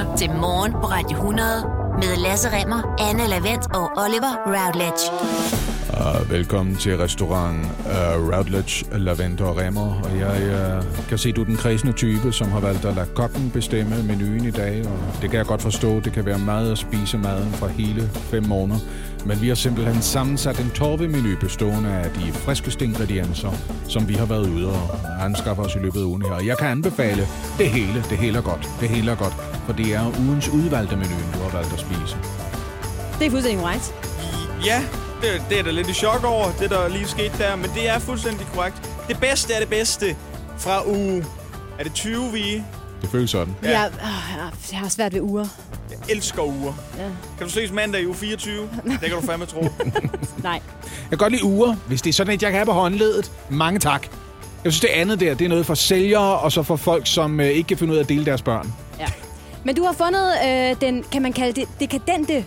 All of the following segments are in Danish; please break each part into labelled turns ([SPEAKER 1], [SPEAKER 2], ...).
[SPEAKER 1] lytter til Morgen på Radio 100 med Lasse Remmer, Anne Lavendt og Oliver Routledge.
[SPEAKER 2] Uh, velkommen til restaurant uh, ah, Routledge, Lavender og Remmer. Og jeg uh, kan se, at du er den kredsende type, som har valgt at lade kokken bestemme menuen i dag. Og det kan jeg godt forstå. Det kan være meget at spise maden fra hele fem måneder. Men vi har simpelthen sammensat en torvemenu bestående af de friskeste ingredienser, som vi har været ude og anskaffe os i løbet af ugen her. Og jeg kan anbefale det hele. Det hele er godt. Det hele er godt. For det er ugens udvalgte menu, du har valgt at spise.
[SPEAKER 3] Det er fuldstændig right.
[SPEAKER 4] Ja, det, det er der lidt i chok over, det der lige skete der, men det er fuldstændig korrekt. Det bedste er det bedste fra uge... Er det 20, vi?
[SPEAKER 2] Det føles sådan.
[SPEAKER 3] Ja. Jeg, øh, jeg har svært ved uger.
[SPEAKER 4] Jeg elsker uger.
[SPEAKER 3] Ja.
[SPEAKER 4] Kan du ses mandag i uge 24? Det kan du fandme tro.
[SPEAKER 3] Nej.
[SPEAKER 2] Jeg kan godt lide uger, hvis det er sådan, at jeg kan have på håndledet. Mange tak. Jeg synes, det andet der, det er noget for sælgere, og så for folk, som øh, ikke kan finde ud af at dele deres børn.
[SPEAKER 3] Men du har fundet øh, den, kan man kalde det, dekadente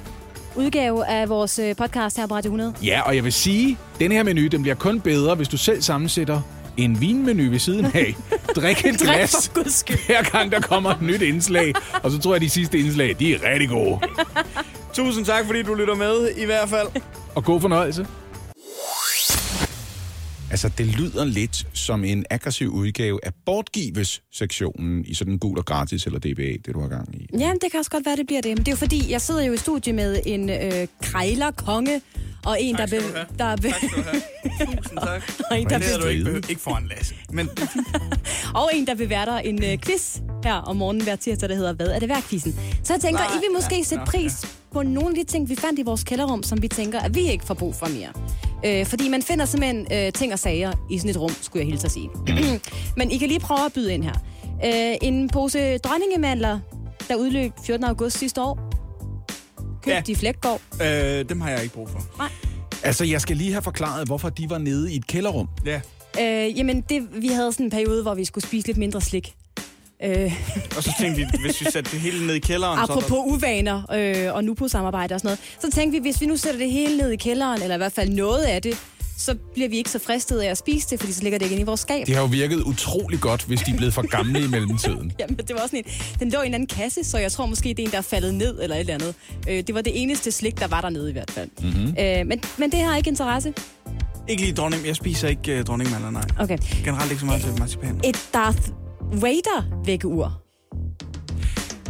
[SPEAKER 3] udgave af vores øh, podcast her på Radio 100.
[SPEAKER 2] Ja, og jeg vil sige, den her menu, den bliver kun bedre, hvis du selv sammensætter en vinmenu ved siden af. Drik et glas, hver gang der kommer et nyt indslag. Og så tror jeg, at de sidste indslag, de er rigtig gode.
[SPEAKER 4] Tusind tak, fordi du lytter med, i hvert fald.
[SPEAKER 2] Og god fornøjelse. Altså, det lyder lidt som en aggressiv udgave af Bortgives-sektionen i sådan en gul og gratis eller DBA, det du har gang i.
[SPEAKER 3] Ja, det kan også godt være, det bliver det. Men det er jo fordi, jeg sidder jo i studie med en øh, krejler, konge, og en,
[SPEAKER 4] Tak
[SPEAKER 3] der...
[SPEAKER 4] have.
[SPEAKER 3] der be-
[SPEAKER 4] Tak skal du have. Tusind tak.
[SPEAKER 3] og, en, der
[SPEAKER 4] Det havde du
[SPEAKER 3] be-
[SPEAKER 4] ikke, behøvet- ikke foran Lasse. Men
[SPEAKER 3] og en, der beværter en øh, quiz her om morgenen hver tirsdag, der hedder Hvad er det værd, quizzen. Så jeg tænker,
[SPEAKER 4] Nej,
[SPEAKER 3] I vil måske
[SPEAKER 4] ja,
[SPEAKER 3] sætte pris på nogle af de ting, vi fandt i vores kælderrum, som vi tænker, at vi ikke får brug for mere. Øh, fordi man finder simpelthen øh, ting og sager i sådan et rum, skulle jeg hilse at sige. Men I kan lige prøve at byde ind her. Øh, en pose dronningemandler, der udløb 14. august sidste år. Købt
[SPEAKER 4] Ja.
[SPEAKER 3] i Flækgaard.
[SPEAKER 4] øh, dem har jeg ikke brug for.
[SPEAKER 2] Altså, jeg skal lige have forklaret, hvorfor de var nede i et kælderrum.
[SPEAKER 4] Ja.
[SPEAKER 3] Øh, jamen, det, vi havde sådan en periode, hvor vi skulle spise lidt mindre slik. Øh,
[SPEAKER 4] Og så tænkte vi, hvis vi satte det hele ned i kælderen, så er
[SPEAKER 3] apropos uvaner øh, og nu på samarbejde og sådan noget, så tænkte vi, hvis vi nu sætter det hele ned i kælderen, eller i hvert fald noget af det, så bliver vi ikke så fristet af at spise det, fordi så ligger det ikke inde i vores skab.
[SPEAKER 2] Det har jo virket utrolig godt, hvis de er blevet for gamle i mellemtiden.
[SPEAKER 3] Jamen, det var også sådan en, den lå i en anden kasse, så jeg tror måske, det er en, der er faldet ned eller et eller andet. Øh, det var det eneste slik, der var dernede i hvert fald. Mm-hmm. Øh, men, men det har ikke interesse.
[SPEAKER 4] der ikke lige dronning. Jeg spiser ikke uh, dronningmander, nej.
[SPEAKER 3] Okay.
[SPEAKER 4] Generelt ikke så meget til marcipan.
[SPEAKER 3] Et Darth Vader vækkeur.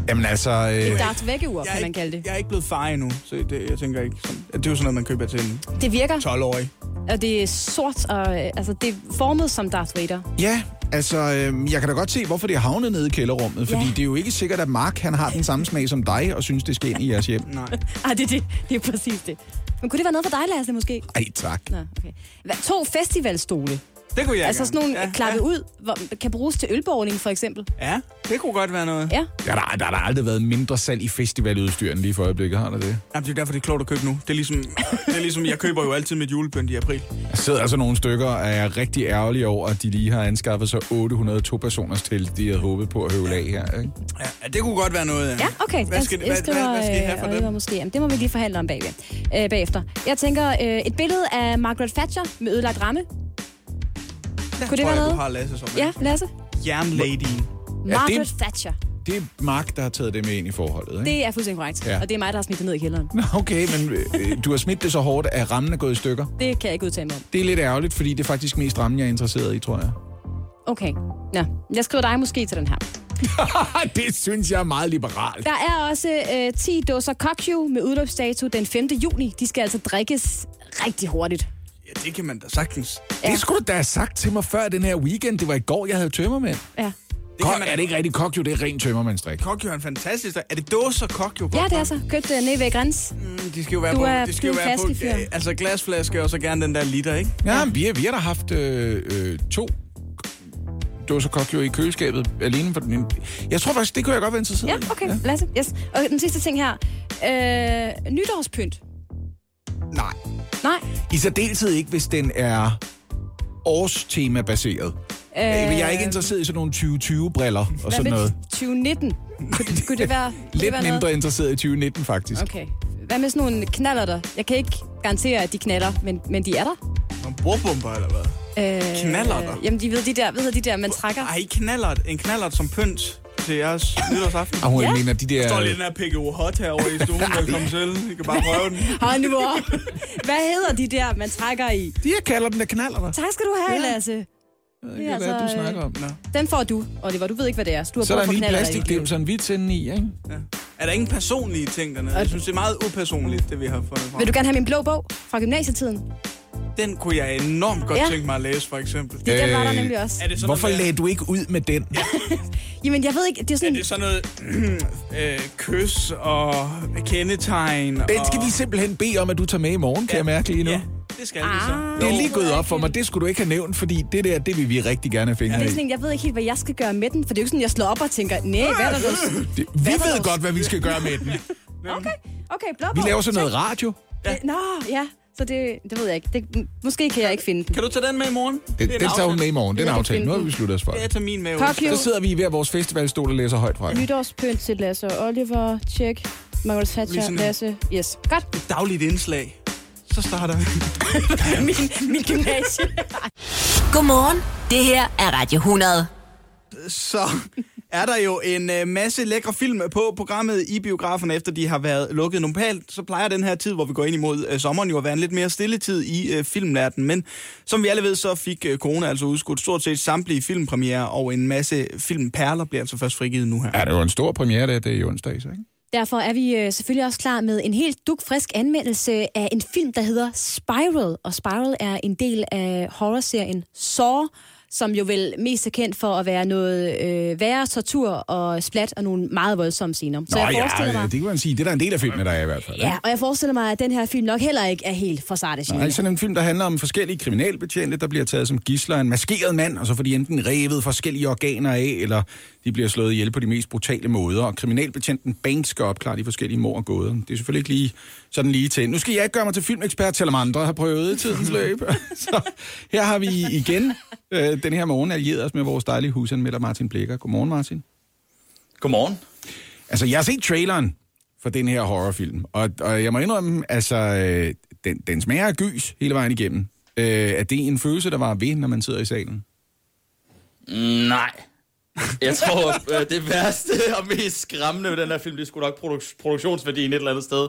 [SPEAKER 2] Jamen altså...
[SPEAKER 3] Et
[SPEAKER 2] Øh,
[SPEAKER 3] Darth vækkeur,
[SPEAKER 4] Jeg er,
[SPEAKER 3] kan man kalde det.
[SPEAKER 4] jeg er ikke blevet far endnu, så det, jeg tænker ikke sådan, det er jo sådan noget, man køber til en
[SPEAKER 3] Det virker,
[SPEAKER 4] 12-årig.
[SPEAKER 3] og det er sort, og øh, altså, det er formet som Darth Vader.
[SPEAKER 2] ja, altså, øh, jeg kan da godt se, hvorfor det er havnet nede i kælderrummet. Fordi
[SPEAKER 3] Ja.
[SPEAKER 2] det er jo ikke sikkert, at Mark han har den samme smag som dig, og synes, det skal ind i jeres hjem.
[SPEAKER 4] Nej.
[SPEAKER 3] Ah, det, det, det er præcis det. Men kunne det være noget for dig, Lasse, måske?
[SPEAKER 2] Ej, tak.
[SPEAKER 3] Nå, okay. To festivalstole.
[SPEAKER 4] Det kunne jeg
[SPEAKER 3] altså sådan nogle
[SPEAKER 4] ja,
[SPEAKER 3] klappe
[SPEAKER 4] ja.
[SPEAKER 3] ud, hvor, kan bruges til ølborgning, for eksempel.
[SPEAKER 4] Ja, det kunne godt være noget.
[SPEAKER 3] Ja.
[SPEAKER 2] Ja, der, der har der aldrig været mindre salg i festivaludstyr end lige for øjeblikket, har der det?
[SPEAKER 4] Jamen, det er derfor, det er klogt at købe nu. Det er ligesom, det er ligesom jeg køber jo altid mit julepynt i april.
[SPEAKER 2] Der sidder altså nogle stykker, og jeg er rigtig ærgerlig over, at de lige har anskaffet sig 802 personers telt, de havde håbet på at høvle af her. Ikke?
[SPEAKER 4] Ja, det kunne godt være noget.
[SPEAKER 3] Ja, okay.
[SPEAKER 4] Hvad skal,
[SPEAKER 3] jeg,
[SPEAKER 4] hvad,
[SPEAKER 3] jeg
[SPEAKER 4] hvad, hvad skal I have for
[SPEAKER 3] Oliver
[SPEAKER 4] dem?
[SPEAKER 3] måske. Jamen, det må vi lige forhandle om bagved, øh, bagefter. Jeg tænker, øh, et billede af Margaret Thatcher med ødelagt ramme.
[SPEAKER 4] Der
[SPEAKER 3] Kunne det
[SPEAKER 4] tror
[SPEAKER 3] være
[SPEAKER 4] jeg,
[SPEAKER 3] noget?
[SPEAKER 4] du har Lasse som
[SPEAKER 3] Ja, Lasse.
[SPEAKER 4] Jernladyen.
[SPEAKER 3] Margaret Thatcher.
[SPEAKER 2] Det er Mark, der har taget det med ind i forholdet, ikke?
[SPEAKER 3] Det er fuldstændig korrekt.
[SPEAKER 2] Ja.
[SPEAKER 3] Og det er mig, der har smidt det ned i kælderen.
[SPEAKER 2] Nå, okay, men øh, du har smidt det så hårdt, at rammen er gået i stykker.
[SPEAKER 3] Det kan jeg ikke udtale mig om.
[SPEAKER 2] Det er lidt ærgerligt, fordi det er faktisk mest rammen, jeg er interesseret i, tror jeg.
[SPEAKER 3] Okay. Nå, jeg skriver dig måske til den her.
[SPEAKER 2] det synes jeg er meget liberalt.
[SPEAKER 3] Der er også øh, 10 dåser Kokju med udløbsdato den 5. juni. De skal altså drikkes rigtig hurtigt.
[SPEAKER 4] Ja, det kan man da sagtens.
[SPEAKER 3] Ja.
[SPEAKER 2] Det skulle du da have sagt til mig før den her weekend. Det var i går, jeg havde tømmermænd.
[SPEAKER 3] Ja.
[SPEAKER 4] Det
[SPEAKER 2] Kok,
[SPEAKER 4] kan man
[SPEAKER 2] er det ikke rigtig kok, jo? Det er ren tømmermandsdrik.
[SPEAKER 4] Kokjo er en fantastisk... Er det dåser kokjo?
[SPEAKER 3] Ja, det er så. Købt øh, nede ved græns.
[SPEAKER 4] Mm, De skal jo være
[SPEAKER 3] Du
[SPEAKER 4] på...
[SPEAKER 3] er
[SPEAKER 4] de skal jo være på ja, altså glasflaske og så gerne den der liter, ikke?
[SPEAKER 2] Ja, ja. Vi, har, vi har da haft øh, øh, to dåser kok jo i køleskabet alene for den. Jeg tror faktisk, det kunne jeg godt være interesseret
[SPEAKER 3] Ja, okay. Ja. Lasse. Yes. Og den sidste ting her. Øh, nytårspynt.
[SPEAKER 4] Nej.
[SPEAKER 3] Nej.
[SPEAKER 2] I særdeleshed ikke, hvis den er årstema-baseret. Øh, jeg er ikke interesseret i sådan nogle 2020-briller og
[SPEAKER 3] Hvad
[SPEAKER 2] sådan
[SPEAKER 3] med
[SPEAKER 2] noget.
[SPEAKER 3] 2019? Kunne det, kunne det være, kunne det
[SPEAKER 2] Lidt
[SPEAKER 3] være
[SPEAKER 2] mindre
[SPEAKER 3] Noget?
[SPEAKER 2] interesseret i 2019, faktisk.
[SPEAKER 3] Okay. Hvad med sådan nogle knaller der? Jeg kan ikke garantere, at de knaller, men, men de er der.
[SPEAKER 4] Nogle bordbomber, eller hvad?
[SPEAKER 3] Øh,
[SPEAKER 4] Knallerter?
[SPEAKER 3] Jamen, de ved de der, ved de der, man trækker.
[SPEAKER 4] Ej, knallert. En knallert som pynt. Til jeres nytårsaften.
[SPEAKER 2] Og hun
[SPEAKER 3] Ja.
[SPEAKER 2] mener, de
[SPEAKER 4] Der står lige
[SPEAKER 2] der...
[SPEAKER 4] den her PGO Hot herovre i stuen. Velkommen til. I kan bare prøve den.
[SPEAKER 3] Hold nu op. Hvad hedder de der, man trækker i?
[SPEAKER 2] De her kalder den der kanaler der.
[SPEAKER 3] Tak skal du have,
[SPEAKER 2] Ja.
[SPEAKER 3] Lasse.
[SPEAKER 2] Det er, hvad
[SPEAKER 3] altså,
[SPEAKER 2] du snakker om.
[SPEAKER 4] Nå.
[SPEAKER 3] Den får du, Oliver. Du ved ikke, hvad det er. Du har
[SPEAKER 2] Så er der
[SPEAKER 3] knaller dit liv.
[SPEAKER 2] plastikdem, sådan en vits inde i, ikke?
[SPEAKER 4] Er der ingen personlige ting dernede? Jeg synes, det er meget upersonligt, det vi har fundet frem.
[SPEAKER 3] Vil du gerne have min blå bog fra gymnasietiden?
[SPEAKER 4] Den kunne jeg enormt godt
[SPEAKER 3] Ja.
[SPEAKER 4] tænke mig at læse, for eksempel.
[SPEAKER 3] Det, den var der
[SPEAKER 2] Øh,
[SPEAKER 3] nemlig også.
[SPEAKER 4] Er det sådan
[SPEAKER 2] Hvorfor
[SPEAKER 4] noget,
[SPEAKER 2] lagde du ikke ud med den?
[SPEAKER 3] Jamen, jeg ved ikke, det er
[SPEAKER 4] Er
[SPEAKER 3] sådan...
[SPEAKER 4] det sådan noget øh, kys og kendetegn?
[SPEAKER 2] Den skal
[SPEAKER 4] og...
[SPEAKER 2] vi simpelthen bede om, at du tager med i morgen, kan jeg mærke lige nu.
[SPEAKER 4] Ja, det skal vi så.
[SPEAKER 3] Ah.
[SPEAKER 2] Det er lige gået op for mig. Det skulle du ikke have nævnt, fordi det der, det vil vi rigtig gerne have fingre
[SPEAKER 3] Det er sådan, jeg ved ikke helt, hvad jeg skal gøre med den, for det er jo ikke sådan, jeg slår op og tænker, nej, hvad er der?
[SPEAKER 2] Det, vi ved
[SPEAKER 3] der-
[SPEAKER 2] godt, hvad vi skal gøre med den.
[SPEAKER 3] Okay, okay, blå
[SPEAKER 2] Vi laver sådan noget radio.
[SPEAKER 3] Check. Nå, ja, så det, det ved jeg ikke. Det, måske kan jeg ikke finde den.
[SPEAKER 4] Kan du tage den med i morgen?
[SPEAKER 2] Den,
[SPEAKER 4] Det er
[SPEAKER 2] den
[SPEAKER 4] en
[SPEAKER 2] tager hun
[SPEAKER 4] aftale.
[SPEAKER 2] med i morgen. Den er
[SPEAKER 3] finde
[SPEAKER 2] Nu har vi besluttet os for.
[SPEAKER 4] Det er min med.
[SPEAKER 3] Tokyo.
[SPEAKER 2] Så sidder vi i hver vores festivalstol og læser højt fra.
[SPEAKER 3] Nytårspynt til Lasse og Oliver. Check. Margaret Thatcher,
[SPEAKER 4] Ligesom-
[SPEAKER 3] Lasse. Yes. Godt.
[SPEAKER 4] Dagligt indslag. Så starter vi.
[SPEAKER 3] min, min gymnasie.
[SPEAKER 1] Godmorgen. Det her er Radio 100.
[SPEAKER 4] Så er der jo en øh, masse lækre film på programmet i biograferne, efter de har været lukket. Normalt så plejer den her tid, hvor vi går ind imod øh, sommeren, jo at være en lidt mere stille tid i øh, filmverdenen. Men som vi alle ved, så fik øh, corona altså udskudt stort set samtlige filmpremiere, og en masse filmperler bliver altså først frigivet nu her.
[SPEAKER 2] Ja, det var en stor premiere, det, det er i onsdag, så, ikke?
[SPEAKER 3] Derfor er vi øh, selvfølgelig også klar med en helt dukfrisk anmeldelse af en film, der hedder Spiral. Og Spiral er en del af horrorserien Saw, som jo vel mest er kendt for at være noget øh, værre tortur og splat og nogle meget voldsomme scener. Så jeg forestiller
[SPEAKER 2] ja,
[SPEAKER 3] mig,
[SPEAKER 2] det kan man sige. Det er der en del af filmen, der er i hvert fald. ikke?
[SPEAKER 3] ja, og jeg forestiller mig, at den her film nok heller ikke er helt for sarte
[SPEAKER 2] Nej, sådan en film, der handler om forskellige kriminalbetjente, der bliver taget som gisler af en maskeret mand, og så får de enten revet forskellige organer af, eller de bliver slået ihjel på de mest brutale måder. Og kriminalbetjenten Banks skal opklare de forskellige mord og gåder. Det er selvfølgelig ikke lige sådan lige til. Nu skal jeg ikke gøre mig til filmekspert, selvom andre har prøvet i tidens løb. så her har vi igen øh, den her morgen allieret os med vores dejlige husanmelder Martin Blikker. Godmorgen, Martin.
[SPEAKER 5] Godmorgen.
[SPEAKER 2] Altså, jeg har set traileren for den her horrorfilm, og, og jeg må indrømme, altså, øh, den, den smager af gys hele vejen igennem. Øh, er det en følelse, der var ved, når man sidder i salen?
[SPEAKER 5] Nej. Jeg tror, øh, det værste og mest skræmmende ved den her film, det er sgu nok produk- produktionsværdien et eller andet sted.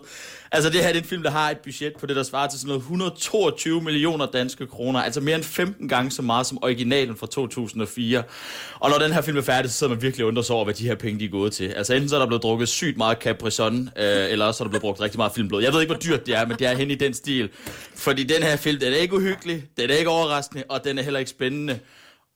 [SPEAKER 5] Altså det her det er en film, der har et budget på det, der svarer til sådan noget 122 millioner danske kroner. Altså mere end 15 gange så meget som originalen fra 2004. Og når den her film er færdig, så sidder man virkelig og undrer sig over, hvad de her penge de er gået til. Altså enten så er der blevet drukket sygt meget Capri Sun, øh, eller også er der blevet brugt rigtig meget filmblod. Jeg ved ikke, hvor dyrt det er, men det er hen i den stil. Fordi den her film, den er ikke uhyggelig, den er ikke overraskende, og den er heller ikke spændende.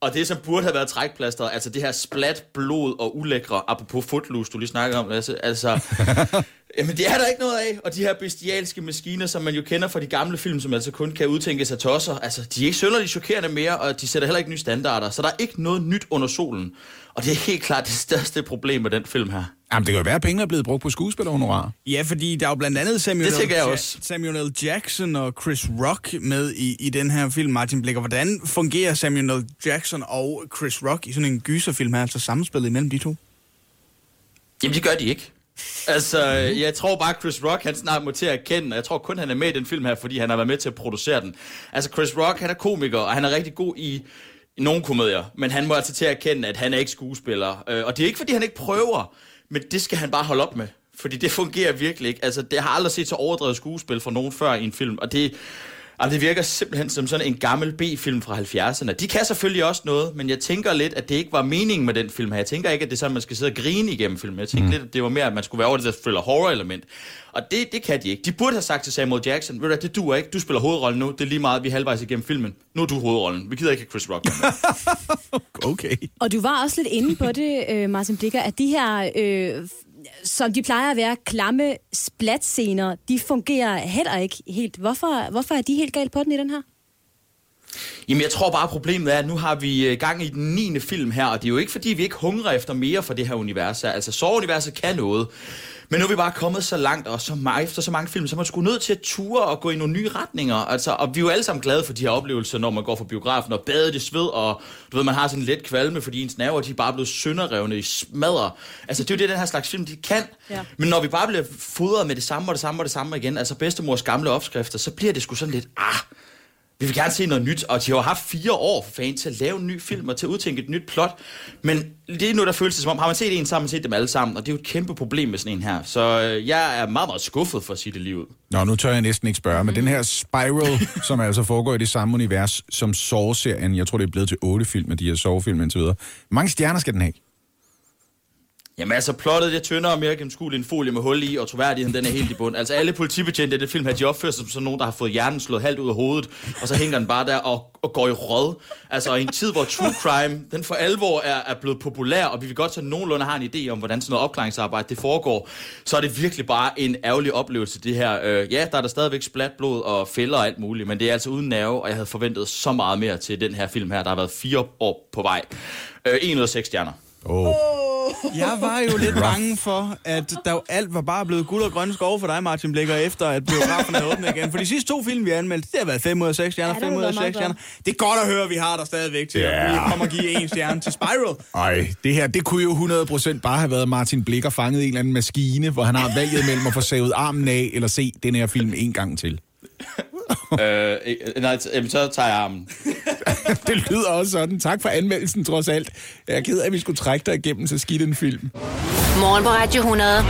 [SPEAKER 5] Og det, som burde have været trækplaster, altså det her splat, blod og ulækre, apropos footloose, du lige snakker om, Lasse, altså, jamen det er der ikke noget af. Og de her bestialske maskiner, som man jo kender fra de gamle film, som altså kun kan udtænke sig tosser, altså de er ikke sønderligt chokerende mere, og de sætter heller ikke nye standarder, så der er ikke noget nyt under solen. Og det er helt klart det største problem med den film her.
[SPEAKER 2] Jamen, det kan jo være, at pengene er blevet brugt på skuespillerhonorar.
[SPEAKER 4] Ja, fordi der er jo blandt andet Samuel,
[SPEAKER 5] Det tænker jeg også.
[SPEAKER 4] Samuel L. Jackson og Chris Rock med i, i den her film, Martin Blikker. Hvordan fungerer Samuel L. Jackson og Chris Rock i sådan en gyserfilm her, altså samspillet imellem de to?
[SPEAKER 5] Jamen, det gør de ikke. Altså, jeg tror bare, Chris Rock, han snart må til at erkende, og jeg tror kun, han er med i den film her, fordi han har været med til at producere den. Altså, Chris Rock, han er komiker, og han er rigtig god i, i nogle komedier, men han må altså til at erkende, at han er ikke skuespiller. Øh, Og det er ikke, fordi han ikke prøver, men det skal han bare holde op med. Fordi det fungerer virkelig ikke. Altså, det har aldrig set så overdrevet skuespil fra nogen før i en film, og det, Altså, det virker simpelthen som sådan en gammel B-film fra 70'erne. De kan selvfølgelig også noget, men jeg tænker lidt, at det ikke var meningen med den film her. Jeg tænker ikke, at det er sådan, at man skal sidde og grine igennem filmen. Jeg tænker mm. lidt, at det var mere, at man skulle være over det der thriller horror element. Og det, det kan de ikke. De burde have sagt til Samuel Jackson, ved du det duer ikke. Du spiller hovedrollen nu. Det er lige meget, vi er halvvejs igennem filmen. Nu er du hovedrollen. Vi gider ikke have Chris Rock.
[SPEAKER 2] Okay.
[SPEAKER 3] Og du var også lidt inde på det, øh, Martin Blikker, at de her, øh, som de plejer at være, klamme splatscener, de fungerer heller ikke helt. Hvorfor, hvorfor er de helt galt på den i den her?
[SPEAKER 5] Jamen, jeg tror bare, problemet er, at nu har vi øh, gang i den 9. film her, og det er jo ikke, fordi vi ikke hungrer efter mere for det her univers. Altså, så-universet kan noget. Men nu er vi bare kommet så langt, og så meget, efter så mange film, så man sgu nødt til at ture og gå i nogle nye retninger. Altså, og vi er jo alle sammen glade for de her oplevelser, når man går fra biografen og badet i sved, og du ved, man har sådan let kvalme, fordi ens nerver, de er bare blevet sønderrevne i smadre. Altså, det er jo det, den her slags film, de kan.
[SPEAKER 3] Ja.
[SPEAKER 5] Men når vi bare bliver fodret med det samme og det samme og det samme igen, altså bedstemors gamle opskrifter, så bliver det sgu sådan lidt, ah, vi vil gerne se noget nyt, og de har haft fire år for fanden til at lave en ny film og til at udtænke et nyt plot. Men det er nu, der føles det som om, har man set en, har man set dem alle sammen, og det er jo et kæmpe problem med sådan en her. Så øh, jeg er meget, meget skuffet for at sige det lige ud.
[SPEAKER 2] Nå, nu tør jeg næsten ikke spørge, men den her Spiral, som altså foregår i det samme univers som Saw-serien, jeg tror, det er blevet til otte film af de her Saw-film indtil videre. Mange stjerner skal den have?
[SPEAKER 5] Jamen altså, plottet det er tyndere og mere gennemskueligt en folie med hul i, og troværdigheden den er helt i bund. Altså alle politibetjente i det film her, de opfører sig som sådan nogen, der har fået hjernen slået halvt ud af hovedet, og så hænger den bare der og, og går i råd. Altså i en tid, hvor true crime, den for alvor er, er blevet populær, og vi vil godt sådan nogenlunde har en idé om, hvordan sådan noget opklaringsarbejde det foregår, så er det virkelig bare en ærgerlig oplevelse, det her. Øh, ja, der er der stadigvæk splat blod og fælder og alt muligt, men det er altså uden nerve, og jeg havde forventet så meget mere til den her film her, der har været fire år på vej. Øh, en ud af seks stjerner.
[SPEAKER 2] Oh.
[SPEAKER 4] Jeg var jo lidt bange for, at der jo alt var bare blevet guld og grønne skove for dig, Martin Blikker, efter at biografen er åbnet igen. For de sidste to film, vi har anmeldt, det har været 5 ud af 6 stjerner,
[SPEAKER 3] Ja, det
[SPEAKER 4] 5
[SPEAKER 3] har
[SPEAKER 4] ud af
[SPEAKER 3] været
[SPEAKER 4] 6
[SPEAKER 3] meget
[SPEAKER 4] stjerner. Det er godt at høre, at vi har der stadigvæk til
[SPEAKER 2] Ja.
[SPEAKER 4] at vi kommer og give en stjerne til Spiral.
[SPEAKER 2] Ej, det her, det kunne jo 100% bare have været Martin Blikker fanget i en eller anden maskine, hvor han har valget mellem at få savet armen af, eller se den her film en gang til.
[SPEAKER 5] øh, øh, nej, så tager jeg armen.
[SPEAKER 2] Det lyder også sådan. Tak for anmeldelsen, trods alt. Jeg er ked af, at vi skulle trække dig igennem så skidt en film.
[SPEAKER 1] Morgen på Radio 100.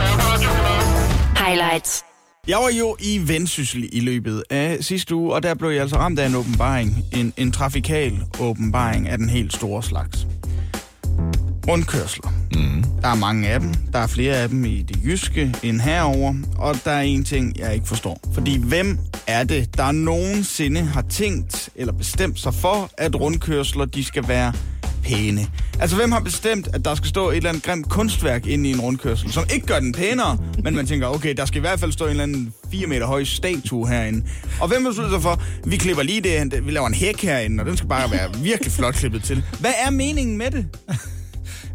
[SPEAKER 1] Highlights.
[SPEAKER 4] Jeg var jo i Vendsyssel i løbet af sidste uge, og der blev jeg altså ramt af en åbenbaring. En, en trafikal åbenbaring af den helt store slags. Rundkørsler. Mm. Der er mange af dem. Der er flere af dem i det jyske end herover, og der er en ting, jeg ikke forstår. Fordi hvem er det, der nogensinde har tænkt eller bestemt sig for, at rundkørsler de skal være pæne? Altså, hvem har bestemt, at der skal stå et eller andet grimt kunstværk inde i en rundkørsel, som ikke gør den pænere, men man tænker, okay, der skal i hvert fald stå en eller anden 4 meter høj statue herinde. Og hvem har besluttet sig for, vi klipper lige det, vi laver en hæk herinde, og den skal bare være virkelig flot klippet til. Hvad er meningen med det?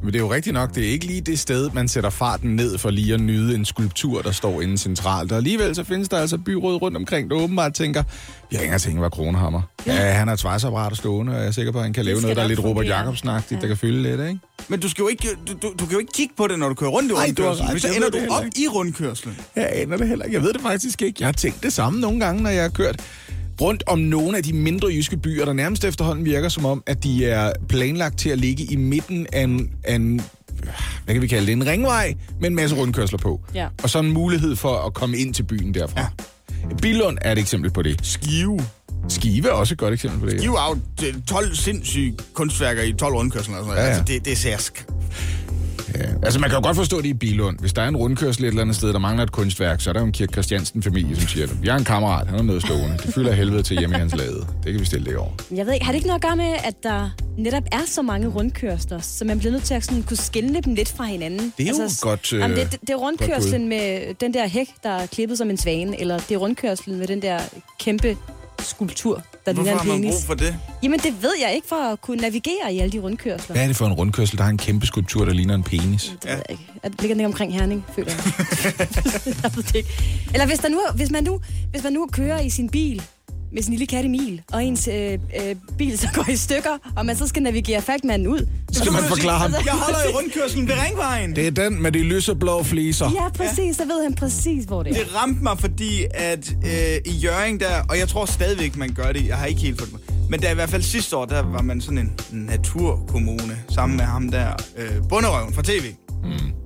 [SPEAKER 2] Men det er jo rigtigt nok, det er ikke lige det sted, man sætter farten ned for lige at nyde en skulptur, der står inde centralt. Og alligevel så findes der altså byråd rundt omkring, der åbenbart tænker, vi har ikke engang var kronehammer. Ja. ja, han har et svejsapparat stående, og jeg er sikker på, at han kan lave noget, der er lidt Robert jacobsen ja. der kan fylde lidt, ikke?
[SPEAKER 4] Men du, skal jo ikke, du, du, du kan jo ikke kigge på det, når du kører rundt i rundkørslen. så
[SPEAKER 2] Jeg
[SPEAKER 4] ender du op
[SPEAKER 2] heller
[SPEAKER 4] i rundkørslen.
[SPEAKER 2] Jeg aner det heller ikke. Jeg ved det faktisk ikke. Jeg har tænkt det samme nogle gange, når jeg har kørt rundt om nogle af de mindre jyske byer, der nærmest efterhånden virker som om, at de er planlagt til at ligge i midten af en, af en hvad kan vi kalde det, en ringvej med en masse rundkørsler på.
[SPEAKER 3] Ja.
[SPEAKER 2] Og så en mulighed for at komme ind til byen derfra. Ja. Billund er et eksempel på det.
[SPEAKER 4] Skive.
[SPEAKER 2] Skive er også et godt eksempel på det.
[SPEAKER 4] Skive er jo 12 sindssyge kunstværker i 12 rundkørsler. Og sådan noget.
[SPEAKER 2] Ja, ja.
[SPEAKER 4] Altså, det, det er særsk.
[SPEAKER 2] Ja. Altså, man kan jo godt forstå det i Bilund. Hvis der er en rundkørsel et eller andet sted, der mangler et kunstværk, så er der jo en Kirk Christiansen-familie, som siger, vi har en kammerat, han har noget stående. Det fylder helvede til hjemme i hans lade. Det kan vi stille det over.
[SPEAKER 3] Jeg ved ikke, har det ikke noget at gøre med, at der netop er så mange rundkørsler, så man bliver nødt til at sådan kunne skille dem lidt fra hinanden?
[SPEAKER 2] Det er jo godt, øh,
[SPEAKER 3] jamen, det, det, det er rundkørslen med den der hæk, der er klippet som en svane, eller det er rundkørslen med den der kæmpe skulptur, der
[SPEAKER 4] Hvorfor
[SPEAKER 3] ligner
[SPEAKER 4] har
[SPEAKER 3] en
[SPEAKER 4] man
[SPEAKER 3] penis.
[SPEAKER 4] brug for det?
[SPEAKER 3] Jamen, det ved jeg ikke for at kunne navigere i alle de rundkørsler.
[SPEAKER 2] Hvad er det for en rundkørsel, der har en kæmpe skulptur, der ligner en penis?
[SPEAKER 3] Det ved jeg ikke. Er det ligger den ikke omkring Herning, føler jeg. jeg ved det ikke. Eller hvis, der nu, hvis, man nu, hvis man nu kører i sin bil med sin lille kat Emil, og ens øh, øh, bil så går i stykker, og man så skal navigere Falkmanden ud.
[SPEAKER 2] Skal man forklare ham?
[SPEAKER 4] Jeg holder i rundkørslen ved ringvejen.
[SPEAKER 2] Det er den med de lyseblå fliser.
[SPEAKER 3] Ja, præcis. Så ved han præcis, hvor det er.
[SPEAKER 4] Det ramte mig, fordi at øh, i Jørgen der, og jeg tror stadigvæk, man gør det, jeg har ikke helt fået men der i hvert fald sidste år, der var man sådan en naturkommune, sammen med ham der, øh, bunderøven fra tv. Mm.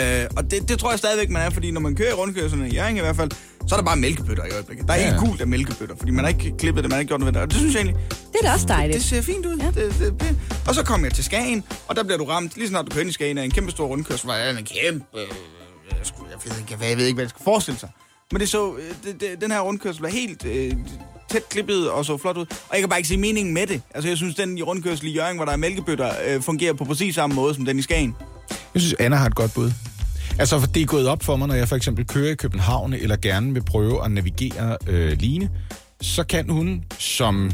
[SPEAKER 4] Øh, og det, det tror jeg stadigvæk, man er, fordi når man kører i rundkørslen i Jørgen i hvert fald, så er der bare mælkebøtter i øjeblikket. Der er
[SPEAKER 2] Ja,
[SPEAKER 4] helt gult af mælkebøtter, fordi man har ikke klippet det, man har ikke gjort noget ved det. Og det synes jeg egentlig,
[SPEAKER 3] Det er da også dejligt.
[SPEAKER 4] det ser fint ud.
[SPEAKER 3] Ja.
[SPEAKER 4] Det, det, pænt. og så kom jeg til Skagen, og der bliver du ramt, lige snart du kører ind i Skagen, af en kæmpe stor rundkørsel, hvor jeg er en kæmpe... Jeg, skulle, jeg, ved ikke, hvad, jeg ved ikke, hvad det skal forestille sig. Men det så, øh, det, det, den her rundkørsel var helt øh, tæt klippet og så flot ud. Og jeg kan bare ikke se meningen med det. Altså, jeg synes, den i rundkørsel i Jørgen, hvor der er mælkebøtter, øh, fungerer på præcis samme måde som den i Skagen.
[SPEAKER 2] Jeg synes, Anna har et godt bud. Altså, for det er gået op for mig, når jeg for eksempel kører i København, eller gerne vil prøve at navigere øh, Line, så kan hun som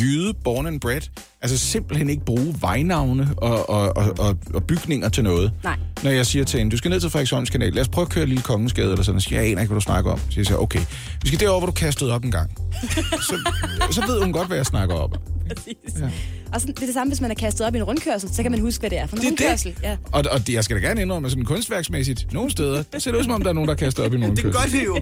[SPEAKER 2] jyde, born and bred, altså simpelthen ikke bruge vejnavne og, og, og, og, og bygninger til noget.
[SPEAKER 3] Nej.
[SPEAKER 2] Når jeg siger til hende, du skal ned til Frederiksholms kanal, lad os prøve at køre Lille Kongensgade, eller sådan, så siger jeg, aner ikke, hvad du snakker om. Så jeg siger, okay, vi skal derover, hvor du kastede op en gang. så, så ved hun godt, hvad jeg snakker om.
[SPEAKER 3] Præcis. Ja. Og sådan, det er det samme, hvis man er kastet op i en rundkørsel, så kan man huske, hvad det er for en
[SPEAKER 2] Det er det.
[SPEAKER 3] rundkørsel. Ja.
[SPEAKER 2] Og, og det, jeg skal da gerne indrømme, sådan kunstværksmæssigt, nogle steder, der ser det ud som om, der er nogen, der kaster op i nogen
[SPEAKER 4] Det gør det jo.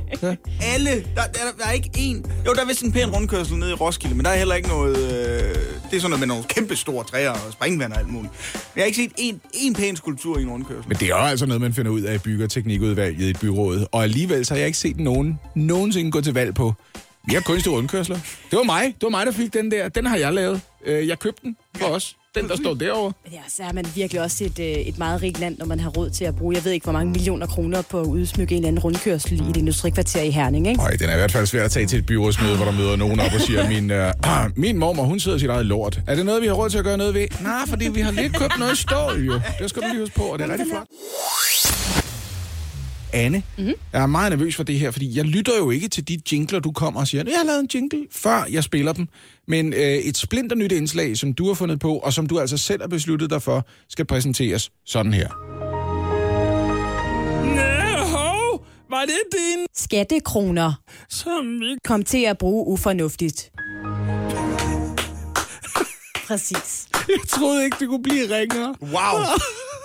[SPEAKER 4] Alle. Der, der, der er ikke en... Jo, der er vist en pæn rundkørsel nede i Roskilde, men der er heller ikke noget... Øh, det er sådan noget med nogle kæmpe store træer og springvand og alt muligt. Men jeg har ikke set en, en pæn skulptur i en rundkørsel.
[SPEAKER 2] Men det er jo altså noget, man finder ud af i byggeteknikudvalget i et byråd. Og alligevel så har jeg ikke set nogen nogensinde gå til valg på. Vi har kunstige rundkørsler. Det var mig. Det var mig, der fik den der. Den har jeg lavet. Øh, Jeg købte den for os. Den, der står derovre.
[SPEAKER 3] Men ja, så er man virkelig også et, øh, et meget rigt land, når man har råd til at bruge, jeg ved ikke, hvor mange millioner kroner på at udsmykke en eller anden rundkørsel i et industrikvarter i Herning, ikke?
[SPEAKER 2] Øj, den er i hvert fald svært at tage til et byrådsmøde, hvor der møder nogen op og siger, min, øh, min mormor, hun sidder sit eget lort. Er det noget, vi har råd til at gøre noget ved? Nej, fordi vi har lidt købt noget stål, jo. Det skal du lige huske på, og det er rigtig flot. Anne, mm-hmm. jeg er meget nervøs for det her, fordi jeg lytter jo ikke til de jingler, du kommer og siger, jeg har lavet en jingle, før jeg spiller dem. Men øh, et splinter nyt indslag, som du har fundet på, og som du altså selv har besluttet dig for, skal præsenteres sådan her. Nå, var det din?
[SPEAKER 3] Skattekroner
[SPEAKER 2] Som vi...
[SPEAKER 3] kom til at bruge ufornuftigt. Præcis.
[SPEAKER 2] Jeg troede ikke, det kunne blive ringere.
[SPEAKER 4] Wow.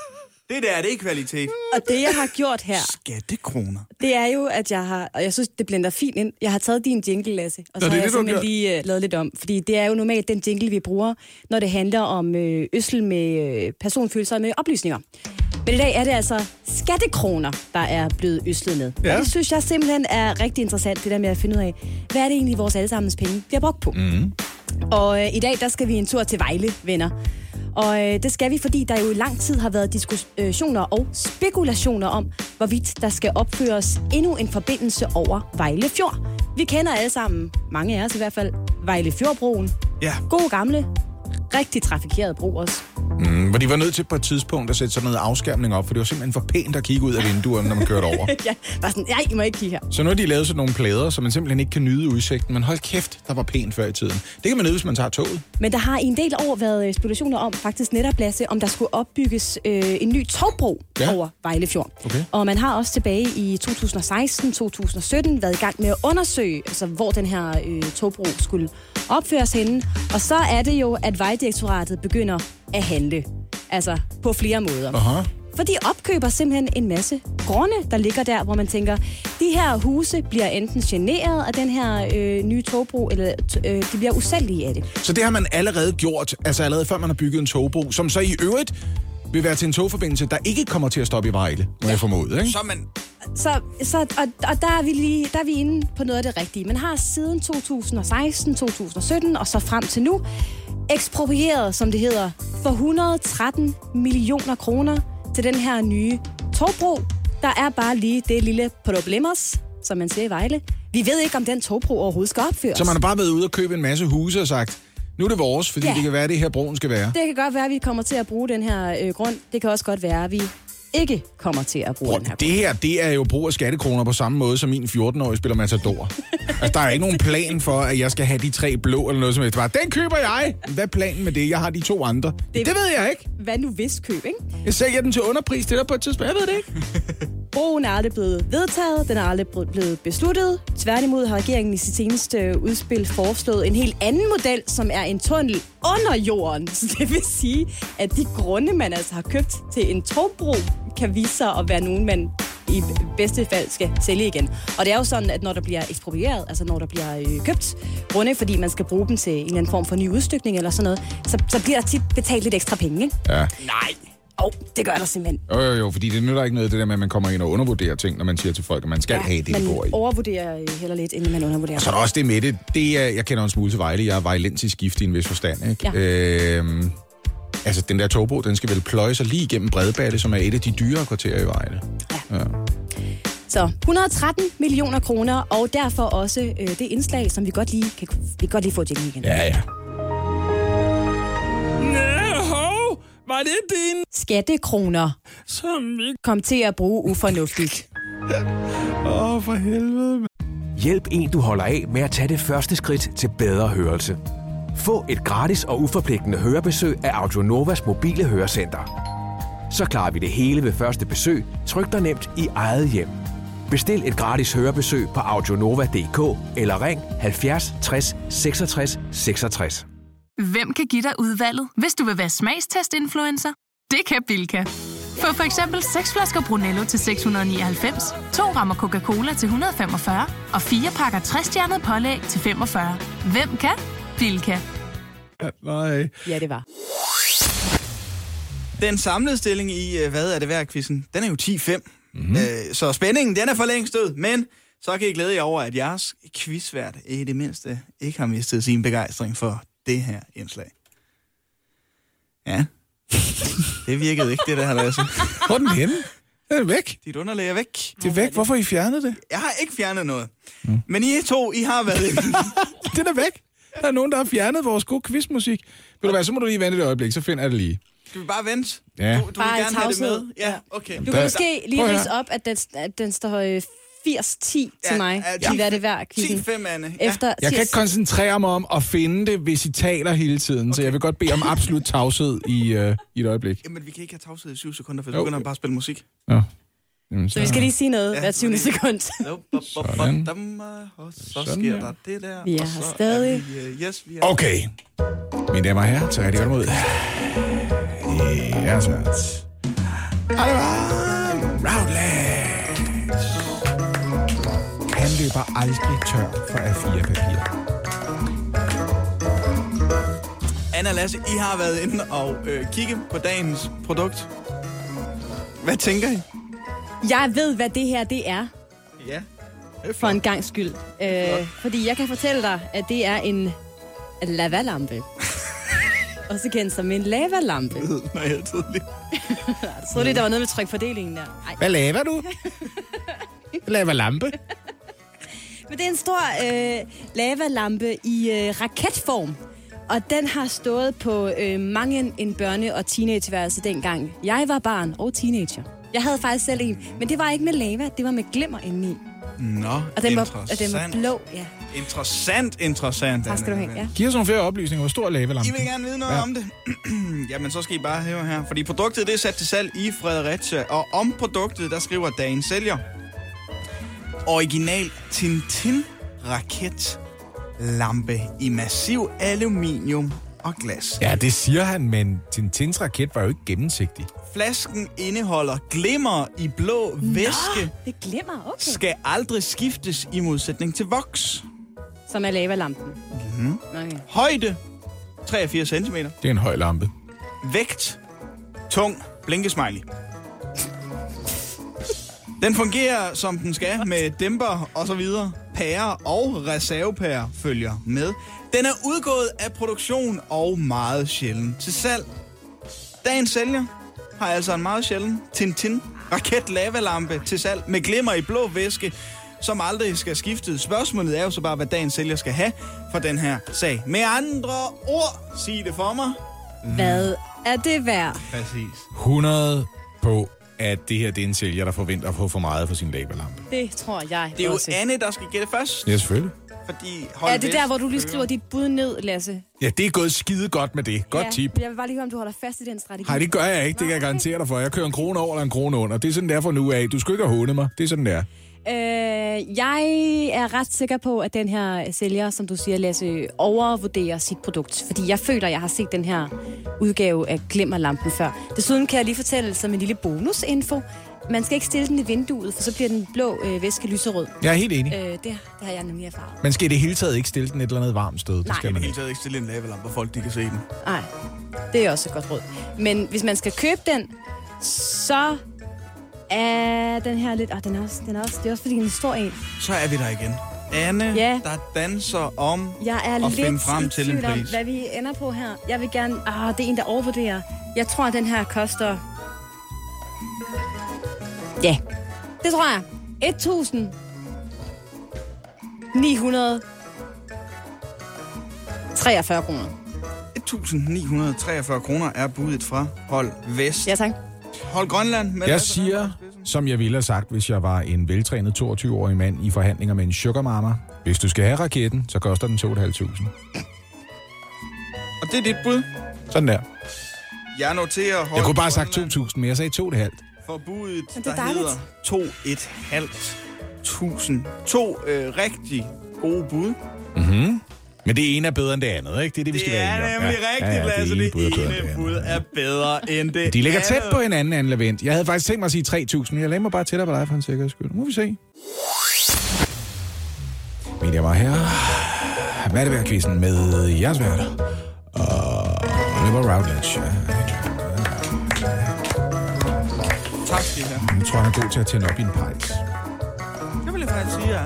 [SPEAKER 4] Det der, det er kvalitet.
[SPEAKER 3] Og det, jeg har gjort her,
[SPEAKER 4] Skattekroner.
[SPEAKER 3] det er jo, at jeg har, og jeg synes, det blender fint ind, jeg har taget din jingle, Lasse, og så
[SPEAKER 2] Nå, det
[SPEAKER 3] har jeg
[SPEAKER 2] det, har
[SPEAKER 3] simpelthen
[SPEAKER 2] gjort.
[SPEAKER 3] lige uh, lavet lidt om. Fordi det er jo normalt den jingle, vi bruger, når det handler om øh, øssel med øh, personfølsomme oplysninger. Men i dag er det altså skattekroner, der er blevet øslet med.
[SPEAKER 2] Ja.
[SPEAKER 3] Og det synes jeg simpelthen er rigtig interessant, det der med at finde ud af, hvad er det egentlig, vores allesammens penge bliver brugt på. Mm. Og øh, i dag, der skal vi en tur til Vejle, venner. Og øh, det skal vi, fordi der jo i lang tid har været diskussioner og spekulationer om, hvorvidt der skal opføres endnu en forbindelse over Vejle Fjord. Vi kender alle sammen, mange af os i hvert fald, Vejle Fjordbroen.
[SPEAKER 4] Ja.
[SPEAKER 3] God gamle, rigtig trafikeret bro også.
[SPEAKER 2] Mm, hvor de var nødt til på et tidspunkt at sætte sådan noget afskærmning op, for det var simpelthen for pænt at kigge ud af vinduerne, når man kørte over.
[SPEAKER 3] ja, bare sådan, nej, I må ikke kigge her.
[SPEAKER 2] Så nu har de lavet sådan nogle plader, så man simpelthen ikke kan nyde udsigten. Men hold kæft, der var pænt før i tiden. Det kan man nyde, hvis man tager toget.
[SPEAKER 3] Men der har i en del år været øh, spekulationer om, faktisk netop, Lasse, om der skulle opbygges øh, en ny togbro
[SPEAKER 2] Ja.
[SPEAKER 3] over Vejle Fjord.
[SPEAKER 2] Okay.
[SPEAKER 3] Og man har også tilbage i 2016-2017 været i gang med at undersøge, altså, hvor den her øh, togbro skulle opføres henne. Og så er det jo, at Vejdirektoratet begynder at handle. Altså på flere måder.
[SPEAKER 2] Aha.
[SPEAKER 3] For de opkøber simpelthen en masse grunde, der ligger der, hvor man tænker, de her huse bliver enten generet af den her øh, nye togbro, eller øh, de bliver usælgelige af det.
[SPEAKER 2] Så det har man allerede gjort, altså allerede før man har bygget en togbro, som så i øvrigt vil være til en togforbindelse, der ikke kommer til at stoppe i Vejle, må jeg formode, ikke?
[SPEAKER 4] Så man...
[SPEAKER 3] Så, så, og, og der, er vi lige, der er vi inde på noget af det rigtige. Man har siden 2016, 2017 og så frem til nu eksproprieret, som det hedder, for 113 millioner kroner til den her nye togbro. Der er bare lige det lille problemers, som man siger i Vejle. Vi ved ikke, om den togbro overhovedet skal opføres.
[SPEAKER 2] Så man har bare været ude og købe en masse huse og sagt, nu er det vores, fordi ja. Det kan være, det her broen skal være.
[SPEAKER 3] Det kan godt være, at vi kommer til at bruge den her øh, grund. Det kan også godt være, at vi ikke kommer til at bruge
[SPEAKER 2] Prøv,
[SPEAKER 3] den her
[SPEAKER 2] det her, det er jo brug af skattekroner på samme måde, som min 14-årige spiller Matador. altså, der er ikke nogen plan for, at jeg skal have de tre blå eller noget som helst. Bare, den køber jeg! Hvad er planen med det? Jeg har de to andre. Det, det ved jeg ikke.
[SPEAKER 3] Hvad nu hvis køb, ikke?
[SPEAKER 2] Jeg sælger den til underpris til dig på et tidspunkt. Jeg ved det ikke.
[SPEAKER 3] Broen er aldrig blevet vedtaget, den er aldrig bl- blevet besluttet. Tværtimod har regeringen i sit seneste udspil foreslået en helt anden model, som er en tunnel under jorden. Så det vil sige, at de grunde, man altså har købt til en togbro, kan vise sig at være nogen, man i bedste fald skal sælge igen. Og det er jo sådan, at når der bliver eksproprieret, altså når der bliver øh, købt grunde, fordi man skal bruge dem til en eller anden form for ny udstykning eller sådan noget, så, så bliver der tit betalt lidt ekstra penge, ikke?
[SPEAKER 2] Ja.
[SPEAKER 4] Nej.
[SPEAKER 3] Og oh, det gør der simpelthen.
[SPEAKER 2] Jo, jo, jo, fordi det nytter ikke noget, det der med, at man kommer ind og undervurderer ting, når man siger til folk, at man skal ja, have det, de
[SPEAKER 3] man
[SPEAKER 2] bor i.
[SPEAKER 3] overvurderer øh, heller lidt, inden man undervurderer.
[SPEAKER 2] Så er der også det med det. det er, jeg kender en smule til Vejle. Jeg er vejlensisk gift i en vis forstand. Ikke?
[SPEAKER 3] Ja.
[SPEAKER 2] Øhm, altså, den der togbro, den skal vel pløje sig lige igennem Bredballe, som er et af de dyrere kvarterer i Vejle.
[SPEAKER 3] Ja.
[SPEAKER 2] Ja.
[SPEAKER 3] Så 113 millioner kroner, og derfor også øh, det indslag, som vi godt lige kan, vi kan godt lige få jingle igen.
[SPEAKER 2] Ja, ja. Nå, var det din?
[SPEAKER 3] Skattekroner
[SPEAKER 2] Som vi...
[SPEAKER 3] kom til at bruge ufornuftigt.
[SPEAKER 2] Åh, oh, for helvede.
[SPEAKER 6] Hjælp en, du holder af med at tage det første skridt til bedre hørelse. Få et gratis og uforpligtende hørebesøg af Audionovas mobile hørecenter. Så klarer vi det hele ved første besøg, tryk dig nemt i eget hjem. Bestil et gratis hørebesøg på audionova.dk eller ring 70 60 66 66.
[SPEAKER 7] Hvem kan give dig udvalget, hvis du vil være smagstest-influencer? Det kan Bilka! Få for eksempel 6 flasker Brunello til 699, 2 rammer Coca-Cola til 145 og 4 pakker 60-stjernet pålæg til 45. Hvem kan? Bilka.
[SPEAKER 2] Nej.
[SPEAKER 3] Ja, det var.
[SPEAKER 4] Den samlede stilling i øh, Hvad er det værd, quizzen, den er jo 10-5. Mm-hmm. Øh, så spændingen, den er for længst død, men så kan I glæde jer over, at jeres quizvært i det mindste ikke har mistet sin begejstring for det her indslag. Ja. Det virkede ikke, det der, Lasse.
[SPEAKER 2] Hvor er den henne? Den er væk.
[SPEAKER 4] Dit underlag er væk.
[SPEAKER 2] Det er væk. Hvorfor har I fjernet det?
[SPEAKER 4] Jeg har ikke fjernet noget. Mm. Men I to, I har været inde.
[SPEAKER 2] Den er væk. Der er nogen, der har fjernet vores gode quizmusik. Ved du hvad, så må du lige vente et øjeblik, så finder jeg det lige.
[SPEAKER 4] Du vil bare vente.
[SPEAKER 2] Ja.
[SPEAKER 4] Du, du
[SPEAKER 3] Bare
[SPEAKER 4] vil gerne have det med. Ja, okay.
[SPEAKER 3] Du
[SPEAKER 2] Der-
[SPEAKER 3] kan måske lige rise op, at den, at den står øh, 80-10 til mig.
[SPEAKER 4] ja,
[SPEAKER 3] I hvad er det værd, quizzen.
[SPEAKER 4] 10-5, Anne. Ja.
[SPEAKER 3] Efter
[SPEAKER 2] Jeg kan ikke koncentrere mig om at finde det, hvis I taler hele tiden, okay. så jeg vil godt bede om absolut tavshed i, øh, i et øjeblik.
[SPEAKER 4] Jamen, vi kan ikke have tavshed i 7 sekunder, for så
[SPEAKER 2] Jo.
[SPEAKER 4] begynder bare at spille musik.
[SPEAKER 2] Nå. Jamen,
[SPEAKER 3] Så vi skal lige sige noget
[SPEAKER 4] Ja,
[SPEAKER 3] hver 20.
[SPEAKER 4] fordi-
[SPEAKER 3] sekund.
[SPEAKER 2] Sådan.
[SPEAKER 4] øh, og så
[SPEAKER 2] Sådan
[SPEAKER 4] sker
[SPEAKER 2] der.
[SPEAKER 4] det der.
[SPEAKER 3] Vi er her
[SPEAKER 4] så
[SPEAKER 3] stadig.
[SPEAKER 4] vi, øh, yes, vi er.
[SPEAKER 2] Okay. Mine damer og herrer, tag rigtig godt imod. Ja, så. Det Roundland. Han løber aldrig tør for A4-papir.
[SPEAKER 4] Anna og Lasse, I har været inde og øh, kigge på dagens produkt. Hvad tænker I?
[SPEAKER 3] Jeg ved, hvad det her det er,
[SPEAKER 4] Ja.
[SPEAKER 3] for en gang skyld. Øh, fordi jeg kan fortælle dig, at det er en lavalampe. Også kendt som en lavalampe.
[SPEAKER 4] Nej, jeg troede lige.
[SPEAKER 3] Jeg troede lige, der var noget med trykfordelingen der. Ej.
[SPEAKER 2] Hvad laver du? Jeg laver lampe.
[SPEAKER 3] Men det er en stor øh, lavalampe i øh, raketform. Og den har stået på øh, mange en børne- og teenageværelse dengang. Jeg var barn og teenager. Jeg havde faktisk selv en, men det var ikke med lava, det var med glimmer indeni.
[SPEAKER 4] Nå,
[SPEAKER 3] Og den var, og den var
[SPEAKER 4] interessant.
[SPEAKER 3] blå, ja.
[SPEAKER 4] Interessant, interessant.
[SPEAKER 3] Tak skal du have, ja.
[SPEAKER 2] Giv os nogle flere oplysninger. Hvor stor er lavelampen?
[SPEAKER 4] I vil gerne vide noget
[SPEAKER 2] Ja.
[SPEAKER 4] om det? Jamen, så skal I bare høre her. Fordi produktet det er sat til salg i Fredericia. Og om produktet, der skriver dagens sælger. Original Tintin-raket lampe i massiv aluminium og glas.
[SPEAKER 2] Ja, det siger han, men Tintins raket var jo ikke gennemsigtig.
[SPEAKER 4] Flasken indeholder glimmer i blå væske.
[SPEAKER 3] Det glimmer, okay.
[SPEAKER 4] Skal aldrig skiftes i modsætning til voks.
[SPEAKER 3] Som er lavalampen. Mm-hmm. Okay.
[SPEAKER 4] Højde 83 cm.
[SPEAKER 2] Det er en høj lampe.
[SPEAKER 4] Vægt. Tung. Blinkesmiley. Den fungerer, som den skal, med dæmper og så videre. Pærer og reservepærer følger med. Den er udgået af produktion og meget sjældent til salg. Dagens sælger har altså en meget sjælden Tintin raket lavalampe til salg med glimmer i blå væske, som aldrig skal skiftes. Spørgsmålet er jo så bare, hvad dagens sælger skal have for den her sag. Med andre ord, sig det for mig.
[SPEAKER 3] Hvad er det værd?
[SPEAKER 4] Præcis.
[SPEAKER 2] 100 på, at det her det er en sælger, der forventer at få for meget for sin lavelampe.
[SPEAKER 3] Det tror jeg
[SPEAKER 4] Det er jo
[SPEAKER 3] også.
[SPEAKER 4] Anne, der skal gætte først.
[SPEAKER 2] Ja, selvfølgelig.
[SPEAKER 4] Fordi hold
[SPEAKER 3] Er det der, hvor du lige skriver dit bud ned, Lasse?
[SPEAKER 2] Ja, det er gået skide godt med det. Godt
[SPEAKER 3] ja,
[SPEAKER 2] tip.
[SPEAKER 3] Jeg vil bare lige høre, om du holder fast i den strategi.
[SPEAKER 2] Nej, det gør jeg ikke. Det kan jeg garantere dig for. Jeg kører en krone over eller en krone under. Det er sådan, der for nu af. Du skal ikke have hånet mig. Det er sådan, der.
[SPEAKER 3] Øh, jeg er ret sikker på, at den her sælger, som du siger, Lasse, overvurderer sit produkt. Fordi jeg føler, at jeg har set den her udgave af Glimmerlampen før. Desuden kan jeg lige fortælle som en lille bonusinfo. Man skal ikke stille den i vinduet, for så bliver den blå øh, væske lyserød.
[SPEAKER 2] Jeg er helt enig.
[SPEAKER 3] Øh, det, det har jeg nemlig erfaret.
[SPEAKER 2] Man skal i det hele taget ikke stille den et eller andet varmt sted. Det
[SPEAKER 3] Nej.
[SPEAKER 2] skal
[SPEAKER 4] Man kan
[SPEAKER 2] ikke.
[SPEAKER 4] hele taget ikke stille en lavalampe, hvor folk de kan se den.
[SPEAKER 3] Nej, det er også et godt råd. Men hvis man skal købe den, så er den her lidt... Ah, den er også, den er også, det er også fordi, den er en stor en.
[SPEAKER 4] Så er vi der igen. Anne,
[SPEAKER 3] Ja.
[SPEAKER 4] der danser om
[SPEAKER 3] Jeg er
[SPEAKER 4] at
[SPEAKER 3] lidt
[SPEAKER 4] finde frem
[SPEAKER 3] i
[SPEAKER 4] til en
[SPEAKER 3] tvivl om,
[SPEAKER 4] pris.
[SPEAKER 3] hvad vi ender på her. Jeg vil gerne... Ah, det er en, der overvurderer. Jeg tror, at den her koster... Ja, det tror jeg. 1.000... 943 kroner.
[SPEAKER 4] 1.943 kroner er budet fra Hold Vest.
[SPEAKER 3] Ja, tak.
[SPEAKER 4] Hold Grønland. Med
[SPEAKER 2] Jeg siger, som jeg ville have sagt, hvis jeg var en veltrænet 22-årig mand i forhandlinger med en sugar mama. Hvis du skal have raketten, så koster den 2.500.
[SPEAKER 4] Og det er dit bud.
[SPEAKER 2] Sådan der.
[SPEAKER 4] Jeg noterer Hold
[SPEAKER 2] Jeg kunne bare have sagt
[SPEAKER 4] Grønland
[SPEAKER 2] 2.000, men jeg sagde 2.500.
[SPEAKER 4] For budet,
[SPEAKER 3] Men det er
[SPEAKER 4] der
[SPEAKER 3] dejligt.
[SPEAKER 4] hedder 2.500. To øh, rigtig gode bud.
[SPEAKER 2] Mhm. Men det ene er bedre end det andet, ikke? Det er det, vi skal
[SPEAKER 4] Det
[SPEAKER 2] være
[SPEAKER 4] er
[SPEAKER 2] enige om.
[SPEAKER 4] nemlig rigtigt,
[SPEAKER 2] ja,
[SPEAKER 4] Lasse.
[SPEAKER 2] ene
[SPEAKER 4] Det
[SPEAKER 2] bud er bedre end det
[SPEAKER 4] ene bud er bedre end det
[SPEAKER 2] De ligger tæt på hinanden, Anne Levent. Jeg havde faktisk tænkt mig at sige 3.000, men jeg lagde mig bare tættere på dig for en sikkerheds skyld. Nu må vi se. Mine damer og herrer, hvad er det værd med jeres værter? Og Oliver Routledge. Tror, han er god til at tænde op i en pejs.
[SPEAKER 4] Det vil jeg faktisk sige, ja.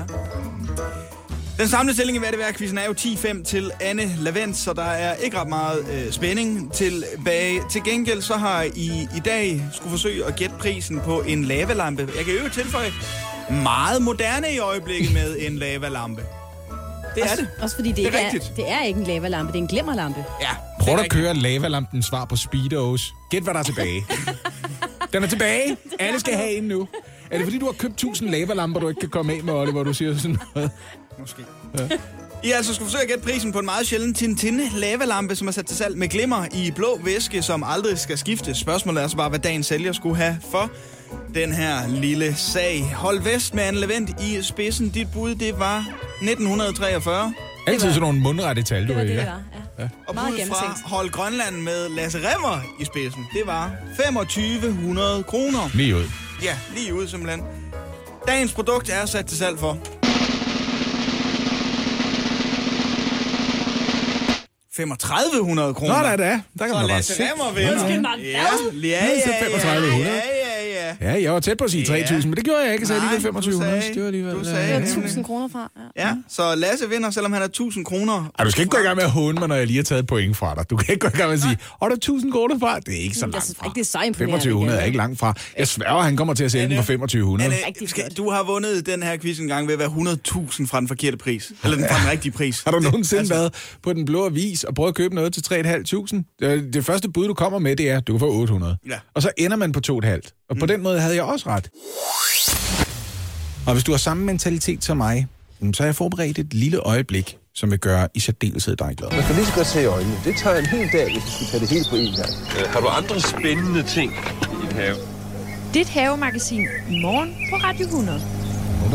[SPEAKER 4] Den samlede stilling i hvad det værd quizzen er jo 10-5 til Anne Lavent, så der er ikke ret meget øh, spænding tilbage. Til gengæld så har I i dag skulle forsøge at gætte prisen på en lavalampe. Jeg kan jo tilføje meget moderne i øjeblikket med en lavalampe. Det er det.
[SPEAKER 3] Også fordi det,
[SPEAKER 4] Det er
[SPEAKER 3] ikke er,
[SPEAKER 4] rigtigt.
[SPEAKER 3] det er ikke en lavalampe, det er en glimmerlampe.
[SPEAKER 4] Ja,
[SPEAKER 2] Prøv at køre lavalampen svar på Speedos. Gæt, hvad der er tilbage. Den er tilbage. Alle skal have en nu. Er det fordi, du har købt 1000 lavalamper, du ikke kan komme af med, Oliver, du siger sådan noget?
[SPEAKER 4] Måske. Ja. I altså skulle forsøge at gætte prisen på en meget sjælden Tintin lavalampe, som er sat til salg med glimmer i blå væske, som aldrig skal skiftes. Spørgsmålet er så bare, hvad dagens sælger skulle have for den her lille sag. Hold vest med Anne Levent i spidsen. Dit bud, det var 1943.
[SPEAKER 2] Altid sådan nogle mundrette tal, du
[SPEAKER 3] Det var
[SPEAKER 2] er
[SPEAKER 3] det,
[SPEAKER 2] i.
[SPEAKER 3] det
[SPEAKER 2] ja.
[SPEAKER 3] var. Ja.
[SPEAKER 4] Og
[SPEAKER 3] Meget
[SPEAKER 4] bud fra. Hold Grønland med Lasse Remmer i spidsen, det var 2500 kroner.
[SPEAKER 2] Lige ud.
[SPEAKER 4] Ja, lige ud simpelthen. Dagens produkt er sat til salg for... 3500 kroner.
[SPEAKER 2] Nå, er det. Der kan
[SPEAKER 4] Så
[SPEAKER 2] man bare
[SPEAKER 4] Lasse
[SPEAKER 2] se.
[SPEAKER 4] Remmer vinder.
[SPEAKER 3] Undskyld mig,
[SPEAKER 4] Ja,
[SPEAKER 3] hvad?
[SPEAKER 4] ja, ja, ja,
[SPEAKER 2] 3500.
[SPEAKER 4] ja, ja, ja.
[SPEAKER 2] Ja, jeg var tæt på at sige 3000, men det gjorde jeg ikke. Jeg
[SPEAKER 4] Nej,
[SPEAKER 2] alligevel
[SPEAKER 4] du
[SPEAKER 2] 2500.
[SPEAKER 4] sagde-
[SPEAKER 2] Det var alligevel...
[SPEAKER 4] du sagde-
[SPEAKER 3] Det
[SPEAKER 2] ja.
[SPEAKER 3] er
[SPEAKER 4] Ja.
[SPEAKER 3] 1000 kroner fra. Ja.
[SPEAKER 4] Ja, så Lasse vinder, selvom han er 1000 kroner.
[SPEAKER 2] Ej, du skal ikke gå i gang med at håne mig, når jeg lige har taget et point fra dig. Du kan ikke gå i gang med at sige, åh, der er 1000 kroner fra. Det er ikke så
[SPEAKER 3] Jeg
[SPEAKER 2] langt fra.
[SPEAKER 3] ikke, det er så imponerende.
[SPEAKER 2] 2500 er ikke langt fra. Jeg sværger, han kommer til at sælge den for 2500.
[SPEAKER 4] Anne,
[SPEAKER 3] Rigtig
[SPEAKER 4] skal, du har vundet den her quiz en gang ved at være 100.000 fra den forkerte pris. Eller den fra den rigtige pris.
[SPEAKER 2] Har du nogensinde
[SPEAKER 4] Altså-
[SPEAKER 2] været på den blå avis og prøvet at købe noget til 3.500? Det, første bud, du kommer med, det er, du kan få 800.
[SPEAKER 4] Ja.
[SPEAKER 2] Og så ender man på 2,5. Og på den måde havde jeg også ret. Og hvis du har samme mentalitet som mig, så har jeg forberedt et lille øjeblik, som vil gøre i særdeleshed dig glad.
[SPEAKER 8] Man kan lige så godt se i øjnene. Det tager en hel dag, hvis vi skulle tage det hele på én gang. Øh, har du andre spændende ting i din have?
[SPEAKER 9] Dit havemagasin i morgen på Radio 100.
[SPEAKER 2] Nogen,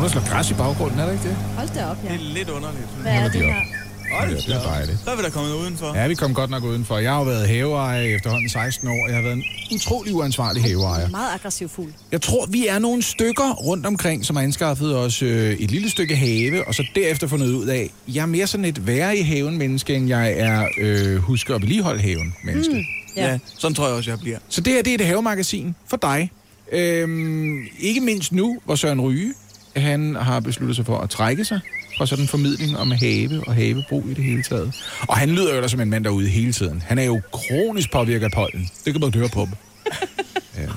[SPEAKER 2] der, er slår græs i baggrunden, er det ikke det?
[SPEAKER 3] Hold da op, ja.
[SPEAKER 4] Det er lidt underligt.
[SPEAKER 3] Hvad er det her?
[SPEAKER 4] Hold
[SPEAKER 2] Ja, det er dejligt.
[SPEAKER 4] Så er vi da kommet udenfor.
[SPEAKER 2] Ja, vi kom godt nok udenfor. Jeg har jo været haveejer i efterhånden 16 år. Jeg har været en utrolig uansvarlig haveejer.
[SPEAKER 3] Meget aggressiv fugl.
[SPEAKER 2] Jeg tror, vi er nogle stykker rundt omkring, som har anskaffet os øh, et lille stykke have, og så derefter fundet ud af, jeg er mere sådan et være i haven menneske, end jeg er øh, husker at vedligeholde haven menneske. Mm.
[SPEAKER 3] Ja.
[SPEAKER 4] Ja, sådan tror jeg også, jeg bliver.
[SPEAKER 2] Så det her, det er et havemagasin for dig. Øhm, ikke mindst nu, hvor Søren Ryge, han har besluttet sig for at trække sig fra sådan en formidling om have og havebrug i det hele taget. Og han lyder jo der som en mand derude hele tiden. Han er jo kronisk påvirket af pollen. Det kan man høre på dem.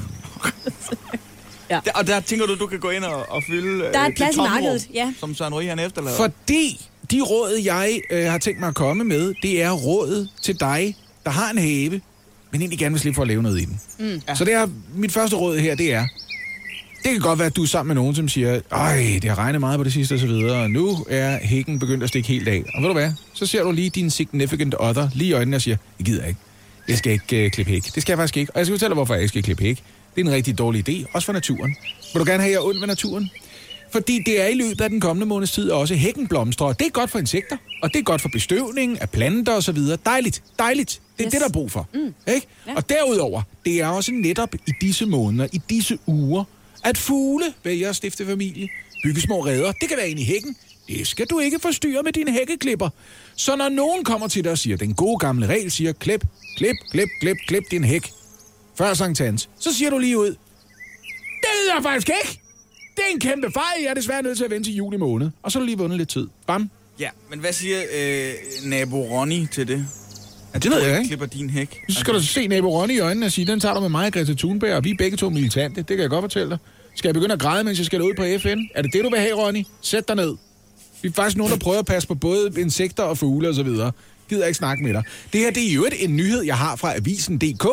[SPEAKER 4] Der, og der tænker du, du kan gå ind og, og fylde
[SPEAKER 3] Der er
[SPEAKER 4] øh,
[SPEAKER 3] et plads
[SPEAKER 4] det
[SPEAKER 3] i markedet, ja.
[SPEAKER 4] Som Søren Ryge han efterlader.
[SPEAKER 2] Fordi de råd, jeg øh, har tænkt mig at komme med, det er rådet til dig, der har en have, men egentlig gerne vil slippe for at lave noget i den. Mm. Så det er, mit første råd her, det er, det kan godt være, at du er sammen med nogen, som siger, ej, det har regnet meget på det sidste og så videre, og nu er hækken begyndt at stikke helt af. Og ved du hvad, så ser du lige din significant other lige i øjnene og siger, jeg gider ikke. Jeg skal ikke øh, klippe hæk. Det skal jeg faktisk ikke. Og jeg skal fortælle dig, hvorfor jeg ikke skal klippe hæk. Det er en rigtig dårlig idé, også for naturen. Vil du gerne have jer ondt ved naturen? Fordi det er i løbet af den kommende måneds tid også hækken blomstrer. Det er godt for insekter, og det er godt for bestøvning af planter og så videre. Dejligt, dejligt. Det er. Yes. det, der er brug for. Mm. Ikke? Ja. Og derudover, det er også netop i disse måneder, i disse uger, at fugle vælger at stifte familie, bygge små reder. Det kan være ind i hækken. Det skal du ikke forstyrre med dine hækkeklipper. Så når nogen kommer til dig og siger, den gode gamle regel siger, klip, klip, klip, klip, klip din hæk. Før Sankt Hans, så siger du lige ud, det ved jeg faktisk ikke. Det er en kæmpe fejl. Jeg er desværre nødt til at vente til juli måned. Og så er du lige vundet lidt tid. Bam.
[SPEAKER 4] Ja, men hvad siger øh, nabo Ronny til det? At
[SPEAKER 2] Det ved
[SPEAKER 4] du
[SPEAKER 2] jeg ikke.
[SPEAKER 4] klipper din hæk?
[SPEAKER 2] Så skal du se nabo Ronny i øjnene og sige, den tager du med mig, Greta Thunberg, og vi er begge to militante. Det kan jeg godt fortælle dig. Skal jeg begynde at græde, mens jeg skal ud på FN? Er det det, du vil have, Ronny? Sæt dig ned. Vi er faktisk nogen, der prøver at passe på både insekter og fugle og så videre. Gider ikke snakke med dig. Det her, det er jo et en nyhed, jeg har fra Avisen.dk.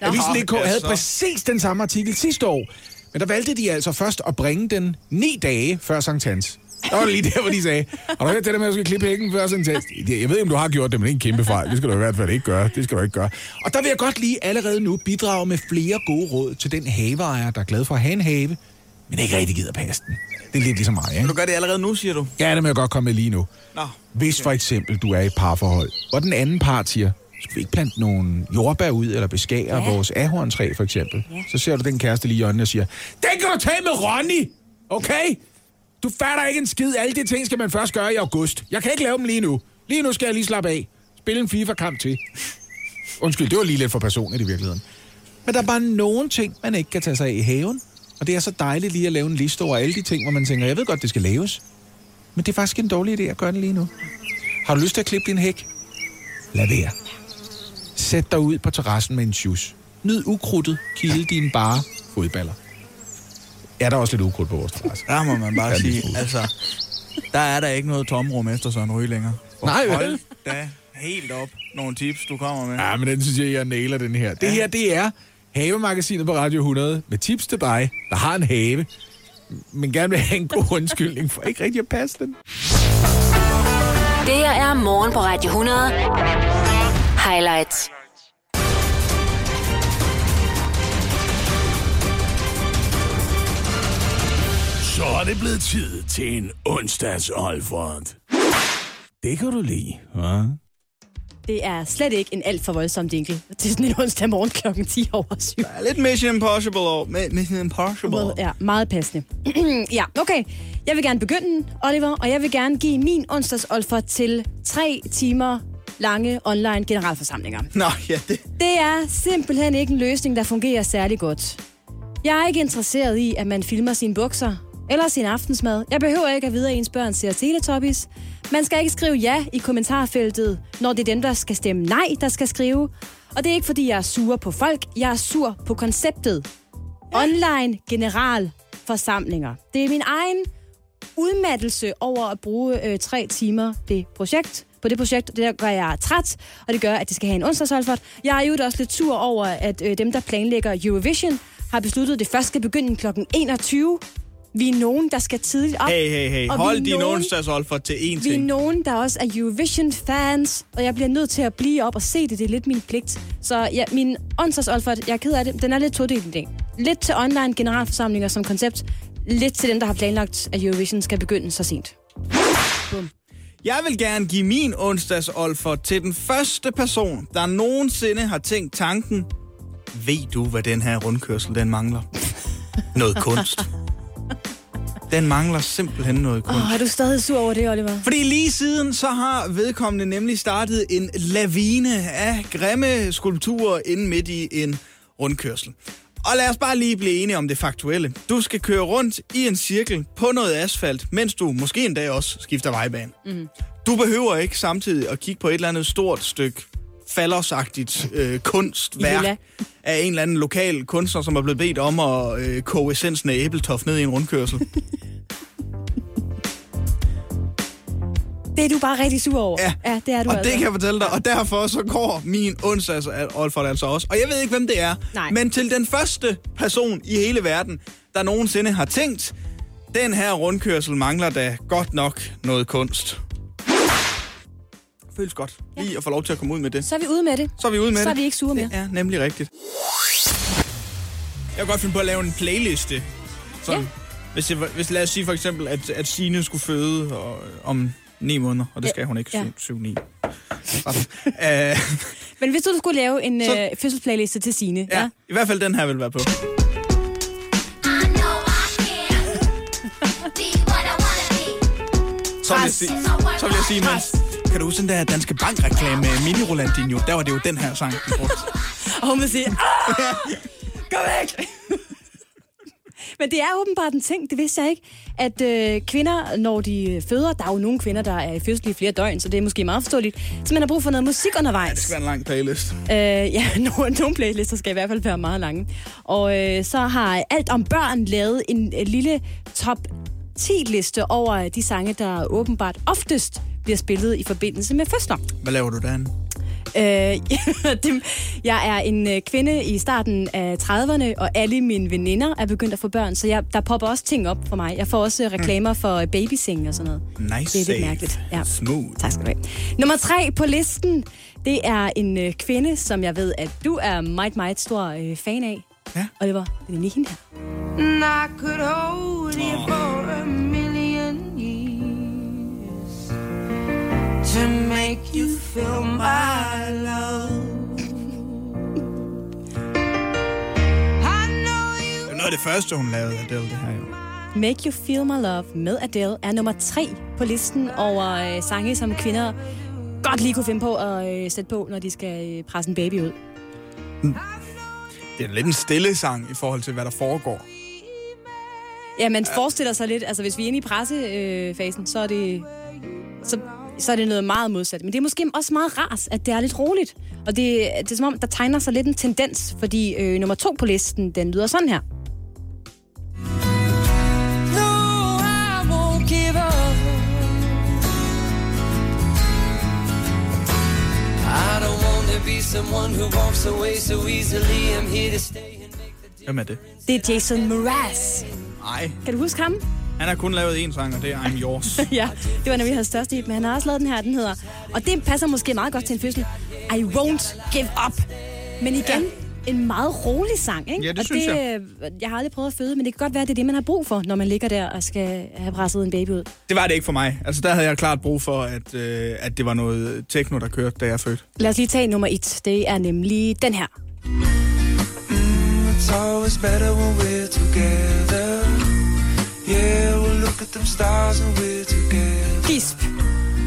[SPEAKER 2] Avisen.dk havde
[SPEAKER 4] så.
[SPEAKER 2] præcis den samme artikel sidste år. Men der valgte de altså først at bringe den ni dage før Sankt Hans. Der var det lige der, hvor de sagde, har du hørt det der med, at du skal klippe hækken før Sankt Hans? Jeg ved ikke, om du har gjort det, men det er en kæmpe fejl. Det skal du i hvert fald ikke gøre. Det skal du ikke gøre. Og der vil jeg godt lige allerede nu bidrage med flere gode råd til den haveejer, der er glad for at have en have, men ikke rigtig gider passe den. Det er lidt ligesom mig,
[SPEAKER 4] Men
[SPEAKER 2] ikke?
[SPEAKER 4] du gør det allerede nu, siger du?
[SPEAKER 2] Ja, det må jeg godt komme med lige nu.
[SPEAKER 4] Nå.
[SPEAKER 2] Hvis for eksempel du er i et parforhold, og den anden part siger, skal vi ikke plante nogle jordbær ud, eller beskære ja. vores ahorntræ for eksempel, ja. så ser du den kæreste lige i øjnene og siger, den kan du tage med Ronny, okay? Du fatter ikke en skid. Alle de ting skal man først gøre i august. Jeg kan ikke lave dem lige nu. Lige nu skal jeg lige slappe af. Spille en FIFA-kamp til. Undskyld, det var lige lidt for personligt i virkeligheden. Men der er bare nogle ting, man ikke kan tage sig af i haven. Og det er så dejligt lige at lave en liste over alle de ting, hvor man tænker, jeg ved godt, det skal laves. Men det er faktisk en dårlig idé at gøre det lige nu. Har du lyst til at klippe din hæk? Lad være. Sæt dig ud på terrassen med en shoes. Nyd ukrudtet, kilde dine bare fodballer. Ja, der er også lidt ukrudt på vores terrasse.
[SPEAKER 4] Der må man bare
[SPEAKER 2] Ja,
[SPEAKER 4] sige, altså, der er der ikke noget tomrum efter Søren Ryge længere. For
[SPEAKER 2] Nej, vel?
[SPEAKER 4] Hold da helt op nogle tips, du kommer med.
[SPEAKER 2] Ja, men den synes jeg, jeg nailer den her. Det her, det er Havemagasinet på Radio 100 med tips til dig, der har en have, men gerne vil have en god undskyldning for ikke rigtig at passe den.
[SPEAKER 1] Det her er morgen på Radio 100. Highlights.
[SPEAKER 2] Så er det blevet tid til en onsdags Olfert. Det kan du lide, hva'?
[SPEAKER 3] Det er slet ikke en alt for voldsom jingle til sådan en onsdag morgen klokken 10 over 7.
[SPEAKER 4] Der er lidt Mission Impossible over. Mi- Mission Impossible.
[SPEAKER 3] Ja, meget passende. ja, okay. Jeg vil gerne begynde, Oliver, og jeg vil gerne give min onsdagsolfer til tre timer lange online generalforsamlinger.
[SPEAKER 4] Nå, ja, det...
[SPEAKER 3] Det er simpelthen ikke en løsning, der fungerer særlig godt. Jeg er ikke interesseret i, at man filmer sine bukser eller sin aftensmad. Jeg behøver ikke at vide, at ens børn ser Teletubbies. Man skal ikke skrive ja i kommentarfeltet, når det er dem, der skal stemme nej, der skal skrive. Og det er ikke, fordi jeg er sur på folk. Jeg er sur på konceptet. Online generalforsamlinger. Det er min egen udmattelse over at bruge øh, tre timer det projekt, på det projekt. Det der gør jeg træt, og det gør, at det skal have en onsdagsolfert. Jeg er jo også lidt sur over, at øh, dem, der planlægger Eurovision, har besluttet, at det først skal begynde kl. 21. Vi er nogen, der skal tidligt op.
[SPEAKER 4] Hey, hey, hey.
[SPEAKER 3] Og
[SPEAKER 4] Hold din
[SPEAKER 3] nogen-
[SPEAKER 4] onsdagsolfer til én
[SPEAKER 3] Vi er
[SPEAKER 4] ting.
[SPEAKER 3] nogen, der også er Eurovision-fans, og jeg bliver nødt til at blive op og se det. Det er lidt min pligt. Så ja, min onsdagsolfert, jeg er ked af det, den er lidt todelt i dag. Lidt til online generalforsamlinger som koncept. Lidt til dem, der har planlagt, at Eurovision skal begynde så sent.
[SPEAKER 4] Jeg vil gerne give min onsdagsolfer til den første person, der nogensinde har tænkt tanken, ved du, hvad den her rundkørsel, den mangler? Noget kunst. Den mangler simpelthen noget kunst.
[SPEAKER 3] Åh, er du stadig sur over det, Oliver?
[SPEAKER 4] Fordi lige siden, så har vedkommende nemlig startet en lavine af grimme skulpturer inde midt i en rundkørsel. Og lad os bare lige blive enige om det faktuelle. Du skal køre rundt i en cirkel på noget asfalt, mens du måske endda også skifter vejbane. Mm. Du behøver ikke samtidig at kigge på et eller andet stort stykke faldersagtigt øh, kunstværk
[SPEAKER 3] Villa.
[SPEAKER 4] af en eller anden lokal kunstner, som er blevet bedt om at øh, koge essensen af æbletoft ned i en rundkørsel.
[SPEAKER 3] Det er du bare rigtig sur over.
[SPEAKER 4] Ja,
[SPEAKER 3] ja det er du
[SPEAKER 4] og
[SPEAKER 3] altså.
[SPEAKER 4] det kan jeg fortælle dig, og derfor så går min onsdags Olfert altså også. Og jeg ved ikke, hvem det er,
[SPEAKER 3] Nej.
[SPEAKER 4] men til den første person i hele verden, der nogensinde har tænkt, den her rundkørsel mangler da godt nok noget kunst. Føles godt lige at få lov til at komme ud med det.
[SPEAKER 3] Så er vi ude med det.
[SPEAKER 4] Så er vi ude med
[SPEAKER 3] Så er
[SPEAKER 4] det.
[SPEAKER 3] vi ikke sure mere.
[SPEAKER 4] Det er nemlig rigtigt. Jeg kan godt finde på at lave en playliste. Sådan,
[SPEAKER 3] Ja.
[SPEAKER 4] hvis, jeg, hvis lad os sige for eksempel, at, at Signe skulle føde og, om ni måneder, og det
[SPEAKER 3] Ja.
[SPEAKER 4] skal hun ikke,
[SPEAKER 3] Ja.
[SPEAKER 4] 7-9.
[SPEAKER 3] Men hvis du skulle lave en
[SPEAKER 4] Så-
[SPEAKER 3] øh, fødselsplayliste til Signe,
[SPEAKER 4] Ja, ja, i hvert fald den her vil være på. Så vil jeg sige, så vil jeg sige mens, kan du huske den der Danske Bank-reklame med Mini Rolandinho? Der var det jo den her sang, de brugte.
[SPEAKER 3] og hun vil sige, "Ah, gå væk! Men det er åbenbart en ting, det vidste jeg ikke, at øh, kvinder, når de føder, der er jo nogle kvinder, der er i fødsel i flere døgn, så det er måske meget forståeligt, så man har brug for noget musik undervejs.
[SPEAKER 4] Det skal være en lang playlist.
[SPEAKER 3] Øh, ja, nogle, nogle playlister skal i hvert fald være meget lange. Og øh, så har Alt om børn lavet en øh, lille top 10-liste over de sange, der åbenbart oftest bliver spillet i forbindelse med fødsler.
[SPEAKER 4] Hvad laver du derinde?
[SPEAKER 3] Øh, jeg er en øh, kvinde i starten af 30'erne, og alle mine veninder er begyndt at få børn, så jeg, der popper også ting op for mig. Jeg får også reklamer for øh, babysing og sådan noget.
[SPEAKER 4] Nice
[SPEAKER 3] Det er lidt mærkeligt. Ja.
[SPEAKER 4] Smooth.
[SPEAKER 3] Tak skal du have. Nummer tre på listen, det er en øh, kvinde, som jeg ved, at du er meget, meget stor øh, fan af.
[SPEAKER 4] Ja.
[SPEAKER 3] Oliver, det er hende her.
[SPEAKER 10] And I could hold you for a to make you feel my love. I know you
[SPEAKER 4] Det er noget af det første, hun lavede, Adele, det her jo.
[SPEAKER 3] Make You Feel My Love med Adele er nummer tre på listen over øh, sange, som kvinder godt lige kunne finde på at øh, sætte på, når de skal øh, presse en baby ud.
[SPEAKER 4] Det er lidt en stille sang i forhold til, hvad der foregår.
[SPEAKER 3] Ja, man forestiller sig lidt, altså hvis vi er inde i pressefasen, så er det... Så, så er det noget meget modsat. Men det er måske også meget rart, at det er lidt roligt. Og det, det er som om, der tegner sig lidt en tendens, fordi øh, nummer to på listen, den lyder sådan her.
[SPEAKER 10] No, I won't give up. I don't want to be someone who walks away so easily. I'm here to stay and make the
[SPEAKER 4] Hvem er det?
[SPEAKER 3] Det er Jason Mraz.
[SPEAKER 4] Nej,
[SPEAKER 3] Kan du huske ham?
[SPEAKER 4] Han har kun lavet én sang, og det er I'm Yours.
[SPEAKER 3] ja, det var nemlig hans største hit, men han har også lavet den her, den hedder... Og det passer måske meget godt til en fødsel. I won't give up. Men igen, ja. en meget rolig sang, ikke?
[SPEAKER 4] Ja, det
[SPEAKER 3] og
[SPEAKER 4] synes
[SPEAKER 3] det,
[SPEAKER 4] jeg.
[SPEAKER 3] jeg. Jeg har aldrig prøvet at føde, men det kan godt være, det er det, man har brug for, når man ligger der og skal have presset en baby ud.
[SPEAKER 4] Det var det ikke for mig. Altså, der havde jeg klart brug for, at, øh, at det var noget techno, der kørte, da jeg fødte.
[SPEAKER 3] Lad os lige tage nummer et. Det er nemlig den her.
[SPEAKER 10] It's always better when we're together. Yeah, we'll look at them stars when we're together.
[SPEAKER 3] Gisp.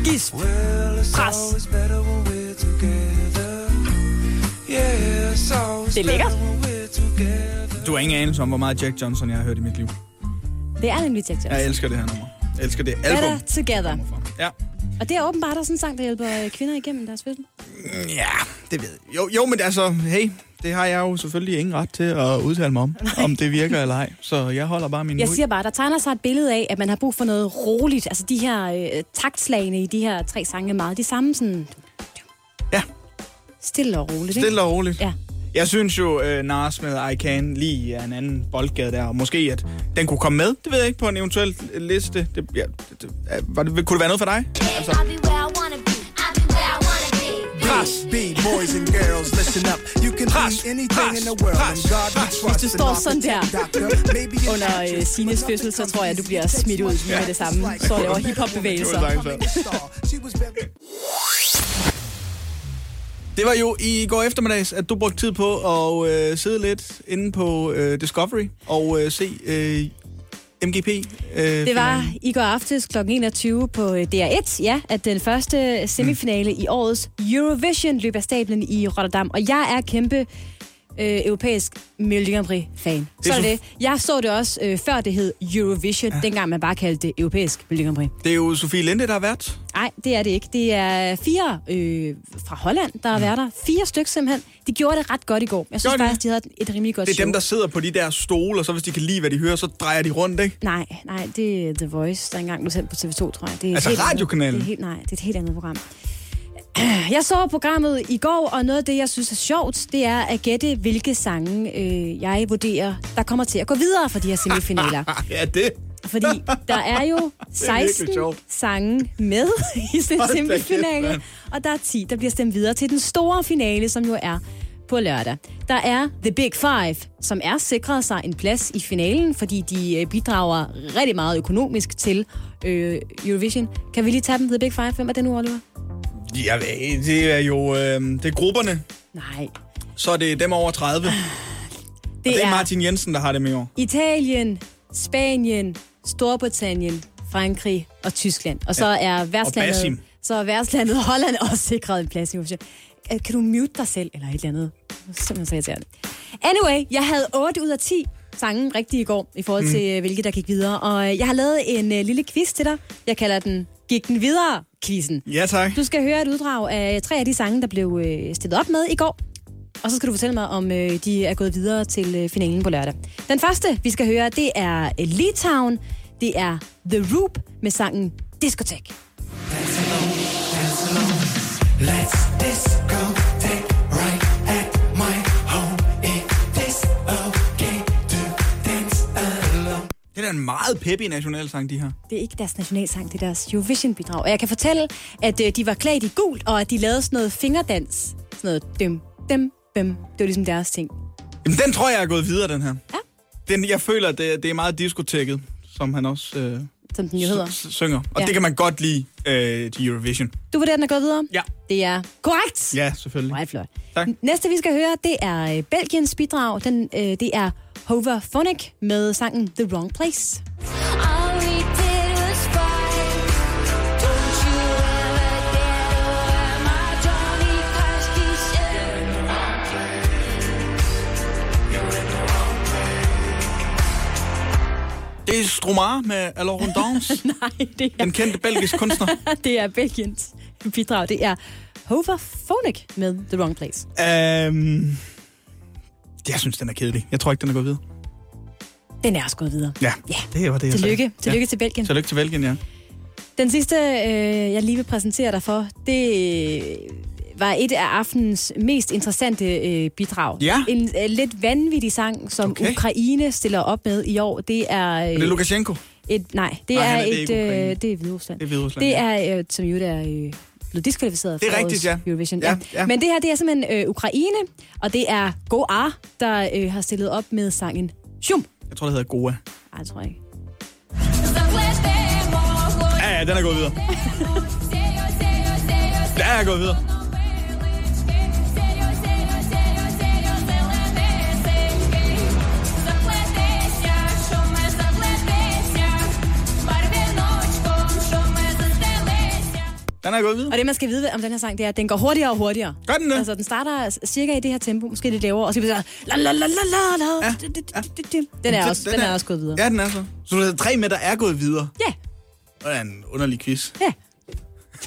[SPEAKER 3] Gisp.
[SPEAKER 10] Well, it's
[SPEAKER 3] Pres.
[SPEAKER 10] always better when we're together. Yeah, it's always
[SPEAKER 3] Det er lækkert.
[SPEAKER 10] better when we're together.
[SPEAKER 4] Du har ingen anelse om, hvor meget Jack Johnson jeg har hørt i mit liv.
[SPEAKER 3] Det er nemlig Jack Johnson.
[SPEAKER 4] Jeg elsker det her nummer. Jeg elsker det album.
[SPEAKER 3] Better Together.
[SPEAKER 4] kommer fra. Ja.
[SPEAKER 3] Og det er åbenbart også en sang, der hjælper øh, kvinder igennem deres fødsel.
[SPEAKER 4] ja, det ved jeg. Jo, jo, men altså, hey, det har jeg jo selvfølgelig ingen ret til at udtale mig om, om det virker eller ej. Så jeg holder bare min
[SPEAKER 3] Jeg siger bare, der tegner sig et billede af, at man har brug for noget roligt. Altså de her øh, taktslagene i de her tre sange er meget de samme sådan...
[SPEAKER 4] Ja.
[SPEAKER 3] Stille og roligt, ikke?
[SPEAKER 4] Stille og roligt.
[SPEAKER 3] Ja.
[SPEAKER 4] Jeg synes jo, uh, Nars med I Can lige er en anden boldgade der, og måske at den kunne komme med, det ved jeg ikke, på en eventuel liste. Det, ja, det, det, var det, kunne det være noget for dig? Altså,
[SPEAKER 10] Pres. Be boys and girls, listen up. You can
[SPEAKER 4] Pres.
[SPEAKER 10] be anything in the world,
[SPEAKER 4] Pres.
[SPEAKER 10] God
[SPEAKER 4] Pres.
[SPEAKER 3] Hvis du står sådan der under øh, Sines fødsel, så tror jeg, du bliver smidt ud
[SPEAKER 10] just
[SPEAKER 3] med det samme. Så laver
[SPEAKER 10] a
[SPEAKER 3] hiphop-bevægelser.
[SPEAKER 4] Det var jo i går eftermiddags, at du brugte tid på at øh, sidde lidt inde på øh, Discovery og øh, se øh, MGP. Øh,
[SPEAKER 3] Det var i går aftes kl. 21 på øh, DR1, ja, at den første semifinale i årets Eurovision løb af stablen i Rotterdam. Og jeg er kæmpe øh, europæisk Melodi Grand Prix-fan. Så
[SPEAKER 4] er
[SPEAKER 3] det. Jeg så det også, øh, før det hed Eurovision, ja. dengang man bare kaldte det europæisk Melodi Grand Prix.
[SPEAKER 4] Det er jo Sofie Linde, der har været.
[SPEAKER 3] Nej, det er det ikke. Det er fire øh, fra Holland, der har været der. Fire stykker simpelthen. De gjorde det ret godt i går. Jeg synes
[SPEAKER 4] de?
[SPEAKER 3] faktisk, de havde et rimelig godt
[SPEAKER 4] Det er
[SPEAKER 3] show.
[SPEAKER 4] dem, der sidder på de der stole, og så hvis de kan lide, hvad de hører, så drejer de rundt, ikke?
[SPEAKER 3] Nej, nej, det er The Voice, der engang blev sendt på TV2, tror jeg. Det er
[SPEAKER 4] Altså radiokanalen?
[SPEAKER 3] Det er helt, nej, det er et helt andet program. Jeg så programmet i går, og noget af det, jeg synes er sjovt, det er at gætte, hvilke sange øh, jeg vurderer, der kommer til at gå videre for de her semifinaler.
[SPEAKER 4] ja, det.
[SPEAKER 3] Fordi der er jo
[SPEAKER 4] virkelig
[SPEAKER 3] 16
[SPEAKER 4] sjovt.
[SPEAKER 3] sange med i
[SPEAKER 4] kæft,
[SPEAKER 3] semifinale, og der er 10, der bliver stemt videre til den store finale, som jo er på lørdag. Der er The Big Five, som er sikret sig en plads i finalen, fordi de øh, bidrager rigtig meget økonomisk til øh, Eurovision. Kan vi lige tage dem, The Big Five? Hvem er det nu, Oliver?
[SPEAKER 4] Ja, det er jo øh, det er grupperne.
[SPEAKER 3] Nej.
[SPEAKER 4] Så er det dem over 30. Det, det er Martin Jensen, der har det med år.
[SPEAKER 3] Italien, Spanien, Storbritannien, Frankrig og Tyskland. Og så
[SPEAKER 4] Ja.
[SPEAKER 3] er værtslandet, så er værtslandet Holland også sikret en plads i Eurovision. Øh, Kan du mute dig selv eller et eller andet? Det Simpelthen så irriterende. Anyway, jeg havde 8 ud af 10 sange rigtige i går, i forhold til, mm. hvilke der gik videre. Og øh, jeg har lavet en uh, lille quiz til dig. Jeg kalder den Gik den videre quizzen.
[SPEAKER 4] Ja, tak.
[SPEAKER 3] Du skal høre et uddrag af tre af de sange, der blev øh, stillet op med i går. Og så skal du fortælle mig, om øh, de er gået videre til øh, finalen på lørdag. Den første, vi skal høre, det er øh, Litauen. Det er The Roop med sangen Diskotek.
[SPEAKER 10] Let's discotheque
[SPEAKER 4] Det er da en meget peppy nationalsang, de her.
[SPEAKER 3] Det er ikke deres nationalsang, det er deres Eurovision-bidrag. Og jeg kan fortælle, at øh, de var klædt i gult, og at de lavede sådan noget fingerdans. Sådan noget dem, dem, dem. Det var ligesom deres ting.
[SPEAKER 4] Jamen, den tror jeg er gået videre, den her.
[SPEAKER 3] Ja.
[SPEAKER 4] Den, jeg føler, det, det er meget diskoteket, som han også øh,
[SPEAKER 3] Som den jo hedder.
[SPEAKER 4] s- synger. Og
[SPEAKER 3] Ja.
[SPEAKER 4] det kan man godt lide øh, til Eurovision.
[SPEAKER 3] Du vurderer, den er gået videre?
[SPEAKER 4] Ja.
[SPEAKER 3] Det er korrekt.
[SPEAKER 4] Ja, selvfølgelig.
[SPEAKER 3] Meget flot.
[SPEAKER 4] Tak.
[SPEAKER 3] Næste, vi skal høre, det er øh, Belgiens bidrag. Den, øh, det er Hover Phonic med sangen The Wrong Place.
[SPEAKER 4] Det er Stromar med Alors on danse.
[SPEAKER 3] Nej, det er,
[SPEAKER 4] Den kendte belgiske kunstner.
[SPEAKER 3] det er Belgiens bidrag. Det er Hover Phonic med The Wrong Place.
[SPEAKER 4] øhm, jeg synes, den er kedelig. Jeg tror ikke, den er gået videre.
[SPEAKER 3] Den er også gået videre.
[SPEAKER 4] Ja,
[SPEAKER 3] Ja.
[SPEAKER 4] det var det, jeg
[SPEAKER 3] Tillykke.
[SPEAKER 4] sagde.
[SPEAKER 3] Tillykke
[SPEAKER 4] Ja.
[SPEAKER 3] til Belgien.
[SPEAKER 4] Tillykke til Belgien, ja.
[SPEAKER 3] Den sidste, øh, jeg lige vil præsentere dig for, det var et af aftenens mest interessante øh, bidrag.
[SPEAKER 4] Ja.
[SPEAKER 3] En øh, lidt vanvittig sang, som
[SPEAKER 4] Okay.
[SPEAKER 3] Ukraine stiller op med i år. Det er... Øh,
[SPEAKER 4] Er det Lukashenko?
[SPEAKER 3] et, nej, det
[SPEAKER 4] Nej,
[SPEAKER 3] er,
[SPEAKER 4] er- det
[SPEAKER 3] et... øh, det er Hviderusland.
[SPEAKER 4] Det er Hviderusland,
[SPEAKER 3] Det
[SPEAKER 4] ja.
[SPEAKER 3] er, øh, som jo er øh, blevet diskvalificeret
[SPEAKER 4] Det er
[SPEAKER 3] fra
[SPEAKER 4] rigtigt, ja.
[SPEAKER 3] Eurovision.
[SPEAKER 4] Ja, ja.
[SPEAKER 3] Men det her, det er simpelthen øh, Ukraine, og det er Goar, der øh, har stillet op med sangen Shum.
[SPEAKER 4] Jeg tror, det hedder Goa.
[SPEAKER 3] Nej, jeg tror ikke.
[SPEAKER 4] Ja, ja, den er gået videre. Den er gået videre. Den er gået videre.
[SPEAKER 3] Og det, man skal vide om den her sang, det er, at den går hurtigere og hurtigere.
[SPEAKER 4] Gør den det?
[SPEAKER 3] Altså, den starter cirka i det her tempo, måske lidt lavere, og så bliver det så... La, la, la, la, la, la. Den er,
[SPEAKER 4] Så
[SPEAKER 3] også, den er også gået videre.
[SPEAKER 4] Ja, den er så. Så du havde tre med, der er gået videre.
[SPEAKER 3] Ja.
[SPEAKER 4] Det er en underlig quiz.
[SPEAKER 3] Ja.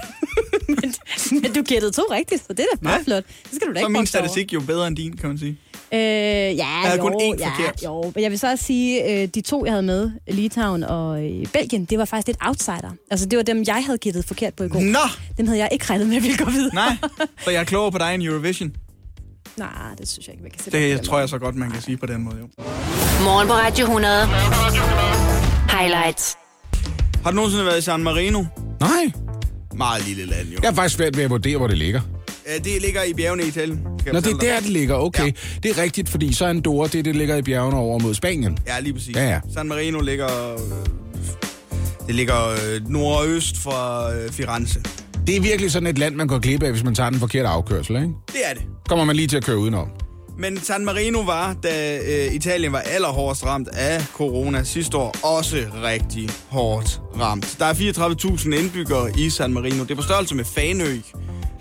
[SPEAKER 3] men, men du gættede to rigtigt, så det er da meget
[SPEAKER 4] Ja.
[SPEAKER 3] flot. Det skal du da
[SPEAKER 4] Så
[SPEAKER 3] ikke
[SPEAKER 4] er min statistik jo bedre end din, kan man sige.
[SPEAKER 3] Øh, ja,
[SPEAKER 4] havde
[SPEAKER 3] jo,
[SPEAKER 4] kun én
[SPEAKER 3] ja,
[SPEAKER 4] forkert.
[SPEAKER 3] jo. Men jeg vil så også sige, øh, de to, jeg havde med, Litauen og øh, Belgien, det var faktisk lidt outsider. Altså, det var dem, jeg havde gættet forkert på i går.
[SPEAKER 4] Nå!
[SPEAKER 3] Dem havde jeg ikke regnet med, at ville gå videre.
[SPEAKER 4] Nej, så jeg er klogere på dig end Eurovision.
[SPEAKER 3] Nej, det synes jeg ikke, man kan på
[SPEAKER 4] Det
[SPEAKER 3] den
[SPEAKER 4] tror jeg så godt, man kan sige på den måde, jo.
[SPEAKER 1] Morgen på Radio 100. Highlights.
[SPEAKER 4] Har du nogensinde været i San Marino?
[SPEAKER 2] Nej,
[SPEAKER 4] Meget lille land, jo.
[SPEAKER 2] jeg er faktisk svært ved at vurdere, hvor det ligger.
[SPEAKER 4] Ja. Det ligger i bjergene i Italien.
[SPEAKER 2] Nå, det er der, det ligger. Okay,
[SPEAKER 4] Ja.
[SPEAKER 2] det er rigtigt, fordi så er Andorra, det, det ligger i bjergene over mod Spanien.
[SPEAKER 4] Ja, lige præcis.
[SPEAKER 2] Ja, ja.
[SPEAKER 4] San Marino ligger... øh, Det ligger øh, nordøst for øh, Firenze.
[SPEAKER 2] Det er virkelig sådan et land, man går glip af, hvis man tager den forkerte afkørsel, ikke?
[SPEAKER 4] Det er det.
[SPEAKER 2] Kommer man lige til at køre udenom.
[SPEAKER 4] Men San Marino var, da øh, Italien var allerhårdest ramt af corona sidste år, også rigtig hårdt ramt. Der er 34.000 indbyggere i San Marino. Det er på størrelse med Fanø.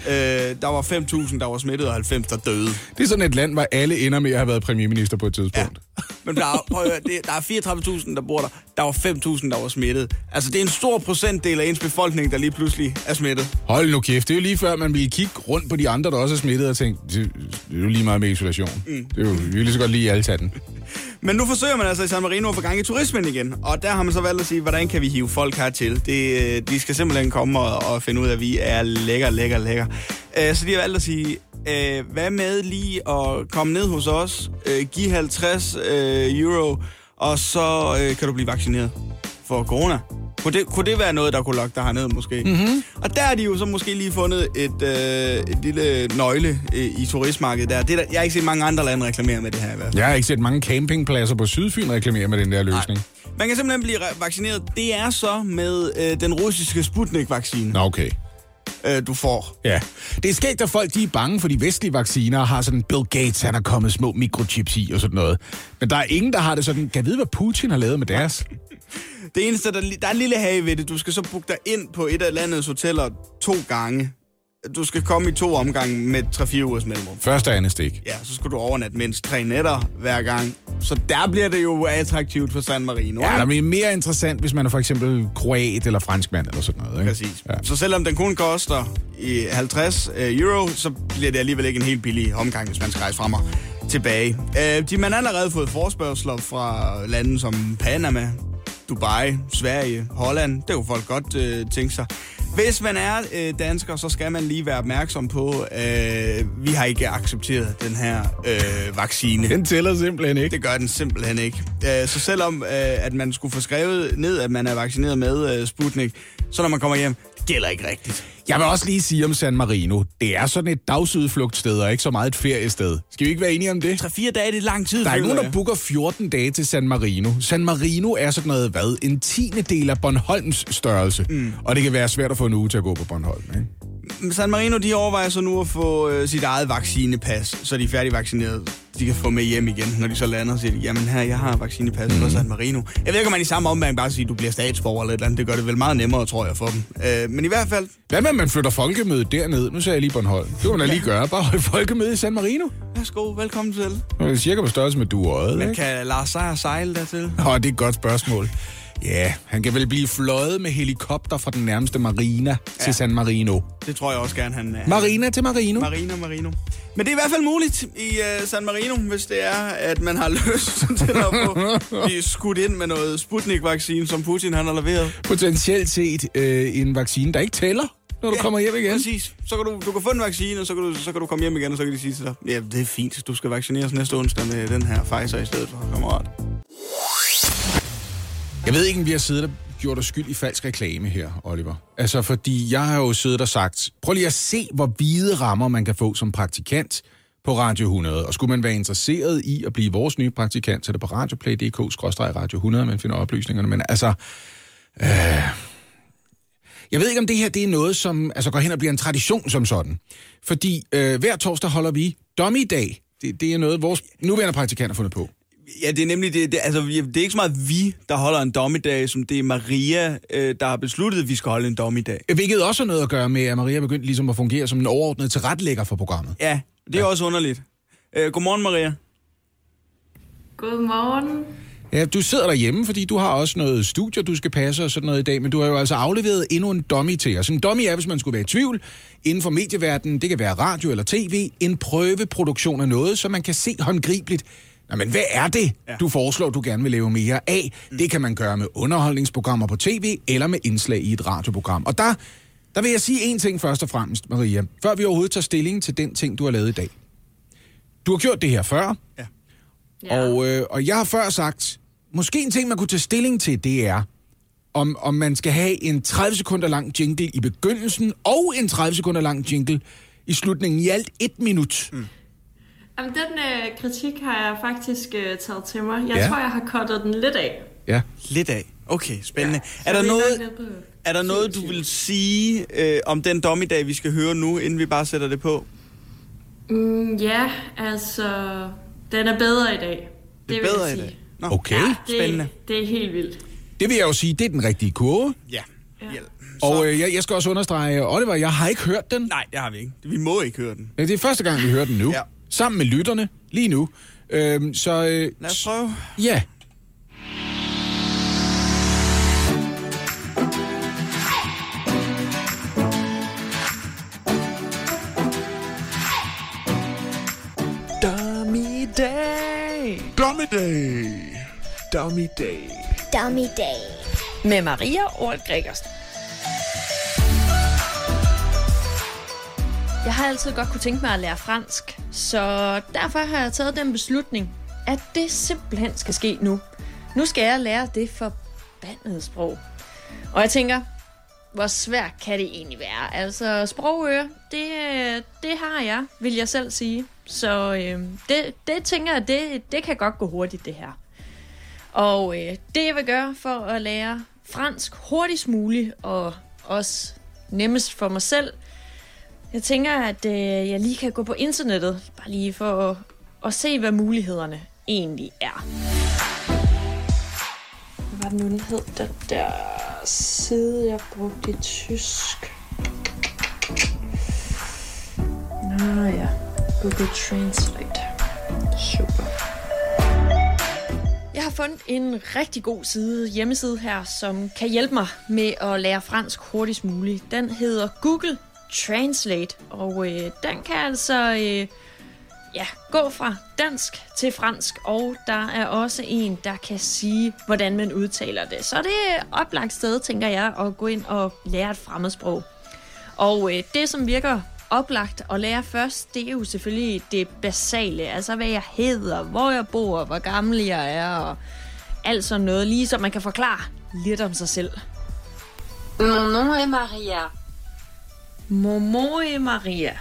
[SPEAKER 4] Øh, der var 5.000, der var smittet, og 90, der døde.
[SPEAKER 2] Det er sådan et land, hvor alle ender med at have været premierminister på et tidspunkt.
[SPEAKER 4] Men der er, prøv at høre, det, der er 34.000, der bor der. Der var 5.000, der var smittet. Altså, det er en stor procentdel af ens befolkning, der lige pludselig er smittet.
[SPEAKER 2] Hold nu kæft, det er jo lige før, man ville kigge rundt på de andre, der også er smittet, og tænke, det, det er jo lige meget med isolation. Mm. Det er jo, vi vil lige så godt lige alle tage den.
[SPEAKER 4] Men nu forsøger man altså i San Marino at få gang i turismen igen. Og der har man så valgt at sige, hvordan kan vi hive folk hertil? Det, øh, de skal simpelthen komme og, og finde ud af, at vi er lækker, lækker, lækker. Øh, Så de har valgt at sige, øh, hvad med lige at komme ned hos os, øh, give 50 øh, euro, og så øh, kan du blive vaccineret for corona. Kunne det, kunne det være noget, der kunne lokke dig herned måske? Mm-hmm. Og der har de jo så måske lige fundet et, øh, et lille nøgle øh, i turistmarkedet der. Det er der. Jeg har ikke set mange andre lande reklamere med det her i hvert fald.
[SPEAKER 2] Jeg har ikke set mange campingpladser på Sydfyn reklamere med den der løsning.
[SPEAKER 4] Man kan simpelthen blive re- vaccineret. Det er så med øh, den russiske Sputnik-vaccine,
[SPEAKER 2] Nå, okay.
[SPEAKER 4] Øh, du får.
[SPEAKER 2] Ja. Det er skægt, at folk de er bange for de vestlige vacciner og har sådan Bill Gates, han har kommet små mikrochips i og sådan noget. Men der er ingen, der har det sådan, kan vide, hvad Putin har lavet med deres?
[SPEAKER 4] Det eneste, der, der er en lille have ved det. Du skal så booke dig ind på et af landets hoteller to gange. Du skal komme i to omgange med 3-4 ugers mellemrum.
[SPEAKER 2] Første andet stik.
[SPEAKER 4] Ja, så skal du overnatte mindst tre nætter hver gang. Så der bliver det jo attraktivt for San Marino.
[SPEAKER 2] Ja,
[SPEAKER 4] ikke?
[SPEAKER 2] der er mere interessant, hvis man er for eksempel kroat eller franskmand eller sådan noget. Ikke?
[SPEAKER 4] Præcis.
[SPEAKER 2] Ja.
[SPEAKER 4] Ja. Så selvom den kun koster i 50 øh, euro, så bliver det alligevel ikke en helt billig omgang, hvis man skal rejse frem og tilbage. Øh, de, man har allerede fået forspørgseler fra lande som Panama, Dubai, Sverige, Holland. Det kunne folk godt øh, tænke sig. Hvis man er øh, dansker, så skal man lige være opmærksom på, øh, vi har ikke accepteret den her øh, vaccine.
[SPEAKER 2] Den tæller simpelthen ikke.
[SPEAKER 4] Det gør den simpelthen ikke. Øh, så selvom øh, at man skulle få skrevet ned, at man er vaccineret med øh, Sputnik, så når man kommer hjem, det gælder ikke rigtigt.
[SPEAKER 2] Jeg vil også lige sige om San Marino. Det er sådan et dagsudflugtssted, og ikke så meget et feriested. Skal vi ikke være enige om det?
[SPEAKER 4] 3-4 dage, det er lang tid.
[SPEAKER 2] Der er ikke nogen, der booker 14 dage til San Marino. San Marino er sådan noget, hvad? En tiende del af Bornholms størrelse. Mm. Og det kan være svært at få en uge til at gå på Bornholm, ikke?
[SPEAKER 4] San Marino, de overvejer så nu at få øh, sit eget vaccinepas, så de er færdigvaccineret. De kan få med hjem igen, når de så lander, siger de, jamen her, jeg har vaccinepas mm. fra San Marino. Jeg ved ikke, om man i samme omgang bare siger, du bliver statsborger eller et eller andet. Det gør det vel meget nemmere, tror jeg, for dem. Øh, men i hvert fald,
[SPEAKER 2] Hvad med, at man flytter folkemødet derned? Nu sagde jeg lige Bornholm. Det kunne man da lige gøre. Bare holde folkemøde i San Marino.
[SPEAKER 4] værsgo, velkommen til.
[SPEAKER 2] Det er cirka på størrelse med du og øjet,
[SPEAKER 4] Men
[SPEAKER 2] ikke?
[SPEAKER 4] kan Lars Seier sejle dertil?
[SPEAKER 2] Åh, det er et godt spørgsmål. Ja, han kan vel blive fløjet med helikopter fra den nærmeste marina ja. til San Marino.
[SPEAKER 4] Det tror jeg også gerne, han er.
[SPEAKER 2] Marina til Marino.
[SPEAKER 4] Marino, Marino. Men det er i hvert fald muligt i uh, San Marino, hvis det er, at man har lyst til at få blive skudt ind med noget Sputnik-vaccine, som Putin han har leveret.
[SPEAKER 2] Potentielt set øh, en vaccine, der ikke tæller, når du
[SPEAKER 4] Ja,
[SPEAKER 2] kommer hjem igen.
[SPEAKER 4] Præcis. Så kan du, du kan få en vaccine, og så kan, du, så kan du komme hjem igen, og så kan de sige til dig, ja, det er fint, du skal vaccineres næste onsdag med den her Pfizer i stedet for, kammerat.
[SPEAKER 2] Jeg ved ikke, om vi har siddet og gjort os skyld i falsk reklame her, Oliver. Altså, fordi jeg har jo siddet og sagt, prøv lige at se, hvor hvide rammer man kan få som praktikant på Radio 100. Og skulle man være interesseret i at blive vores nye praktikant, så er det på radioplay.dk-radio 100, man finder oplysningerne. Men altså, øh, jeg ved ikke, om det her det er noget, som altså, går hen og bliver en tradition som sådan. Fordi øh, hver torsdag holder vi Dummy-dag. Det, det er noget, vores nuværende praktikant har fundet på.
[SPEAKER 4] Ja, det er nemlig det. det altså, vi- det er ikke så meget vi, der holder en dommedag, som det er Maria, øh, der har besluttet, at vi skal holde en dommedag.
[SPEAKER 2] Hvilket også har noget at gøre med, at Maria er begyndt ligesom at fungere som en overordnet tilrettelægger for programmet.
[SPEAKER 4] Ja, det er ja. også underligt. Øh, godmorgen, Maria.
[SPEAKER 11] Godmorgen.
[SPEAKER 2] Ja, du sidder derhjemme, fordi du har også noget studie, du skal passe og sådan noget i dag, men du har jo altså afleveret endnu en dummy til os. En dummy er, hvis man skulle være i tvivl, inden for medieverdenen, det kan være radio eller tv, en prøveproduktion af noget, så man kan se håndgribeligt, Nå, men hvad er det, ja. du foreslår, du gerne vil lave mere af? Mm. Det kan man gøre med underholdningsprogrammer på tv, eller med indslag i et radioprogram. Og der, der vil jeg sige en ting først og fremmest, Maria, før vi overhovedet tager stilling til den ting, du har lavet i dag. Du har gjort det her før,
[SPEAKER 4] Ja.
[SPEAKER 2] og, øh, og jeg har før sagt, måske en ting, man kunne tage stilling til, det er, om, om man skal have en 30 sekunder lang jingle i begyndelsen, og en 30 sekunder lang jingle i slutningen i alt et minut. Mm.
[SPEAKER 11] Jamen, den øh, kritik har jeg faktisk øh, taget til mig. Jeg
[SPEAKER 2] Ja.
[SPEAKER 11] ja. tror, jeg har kottet den lidt af.
[SPEAKER 2] Ja.
[SPEAKER 4] Lidt af. Okay, spændende.
[SPEAKER 11] Så
[SPEAKER 4] er der
[SPEAKER 11] det er
[SPEAKER 4] noget,
[SPEAKER 11] på
[SPEAKER 4] er der noget du vil sige øh, om den dommedag, vi skal høre nu, inden vi bare sætter det på?
[SPEAKER 11] Mm, ja, altså, den er bedre i dag. Det, vil
[SPEAKER 4] bedre
[SPEAKER 11] jeg
[SPEAKER 4] i
[SPEAKER 11] sige.
[SPEAKER 4] dag. Nå.
[SPEAKER 2] Okay.
[SPEAKER 11] Ja, det,
[SPEAKER 4] Spændende.
[SPEAKER 11] Det er helt vildt.
[SPEAKER 2] Det vil jeg jo sige, det er den rigtige kurve.
[SPEAKER 4] Ja.
[SPEAKER 11] Ja.
[SPEAKER 2] Og øh, jeg, jeg skal også understrege, Oliver, jeg har ikke hørt den.
[SPEAKER 4] Nej, det har vi ikke. Vi må ikke høre den.
[SPEAKER 2] Det er første gang, vi hører den nu.
[SPEAKER 4] Ja.
[SPEAKER 2] Sammen med lytterne, lige nu. Øhm, så øh,
[SPEAKER 4] Lad os prøve.
[SPEAKER 2] ja,
[SPEAKER 6] Dummy Day.
[SPEAKER 2] Dummy Day.
[SPEAKER 6] Dummy Day.
[SPEAKER 12] Dummy Day.
[SPEAKER 9] Med Maria Ort Gregersen. Jeg har altid godt kunne tænke mig at lære fransk, så derfor har jeg taget den beslutning, at det simpelthen skal ske nu. Nu skal jeg lære det forbandede sprog. Og jeg tænker, hvor svært kan det egentlig være? Altså, sprogøre, det, det har jeg, vil jeg selv sige. Så øh, det, det tænker jeg, det, det kan godt gå hurtigt, det her. Og øh, det, jeg vil gøre for at lære fransk hurtigst muligt, og også nemmest for mig selv, jeg tænker, at øh, jeg lige kan gå på internettet, bare lige for at, at se, hvad mulighederne egentlig er. Hvad var det nu, den hed? Den der side, jeg brugte i tysk. Nå ja, Google Translate. Super. Jeg har fundet en rigtig god side, hjemmeside her, som kan hjælpe mig med at lære fransk hurtigst muligt. Den hedder Google Translate, og øh, den kan altså øh, ja, gå fra dansk til fransk, og der er også en, der kan sige, hvordan man udtaler det. Så det er et oplagt sted, tænker jeg, at gå ind og lære et fremmedsprog. Og øh, det, som virker oplagt at lære først, det er jo selvfølgelig det basale. Altså, hvad jeg hedder, hvor jeg bor, hvor gammel jeg er, og alt sådan noget. Lige så man kan forklare lidt om sig selv.
[SPEAKER 12] Mon nom er Maria.
[SPEAKER 9] Momo e Maria.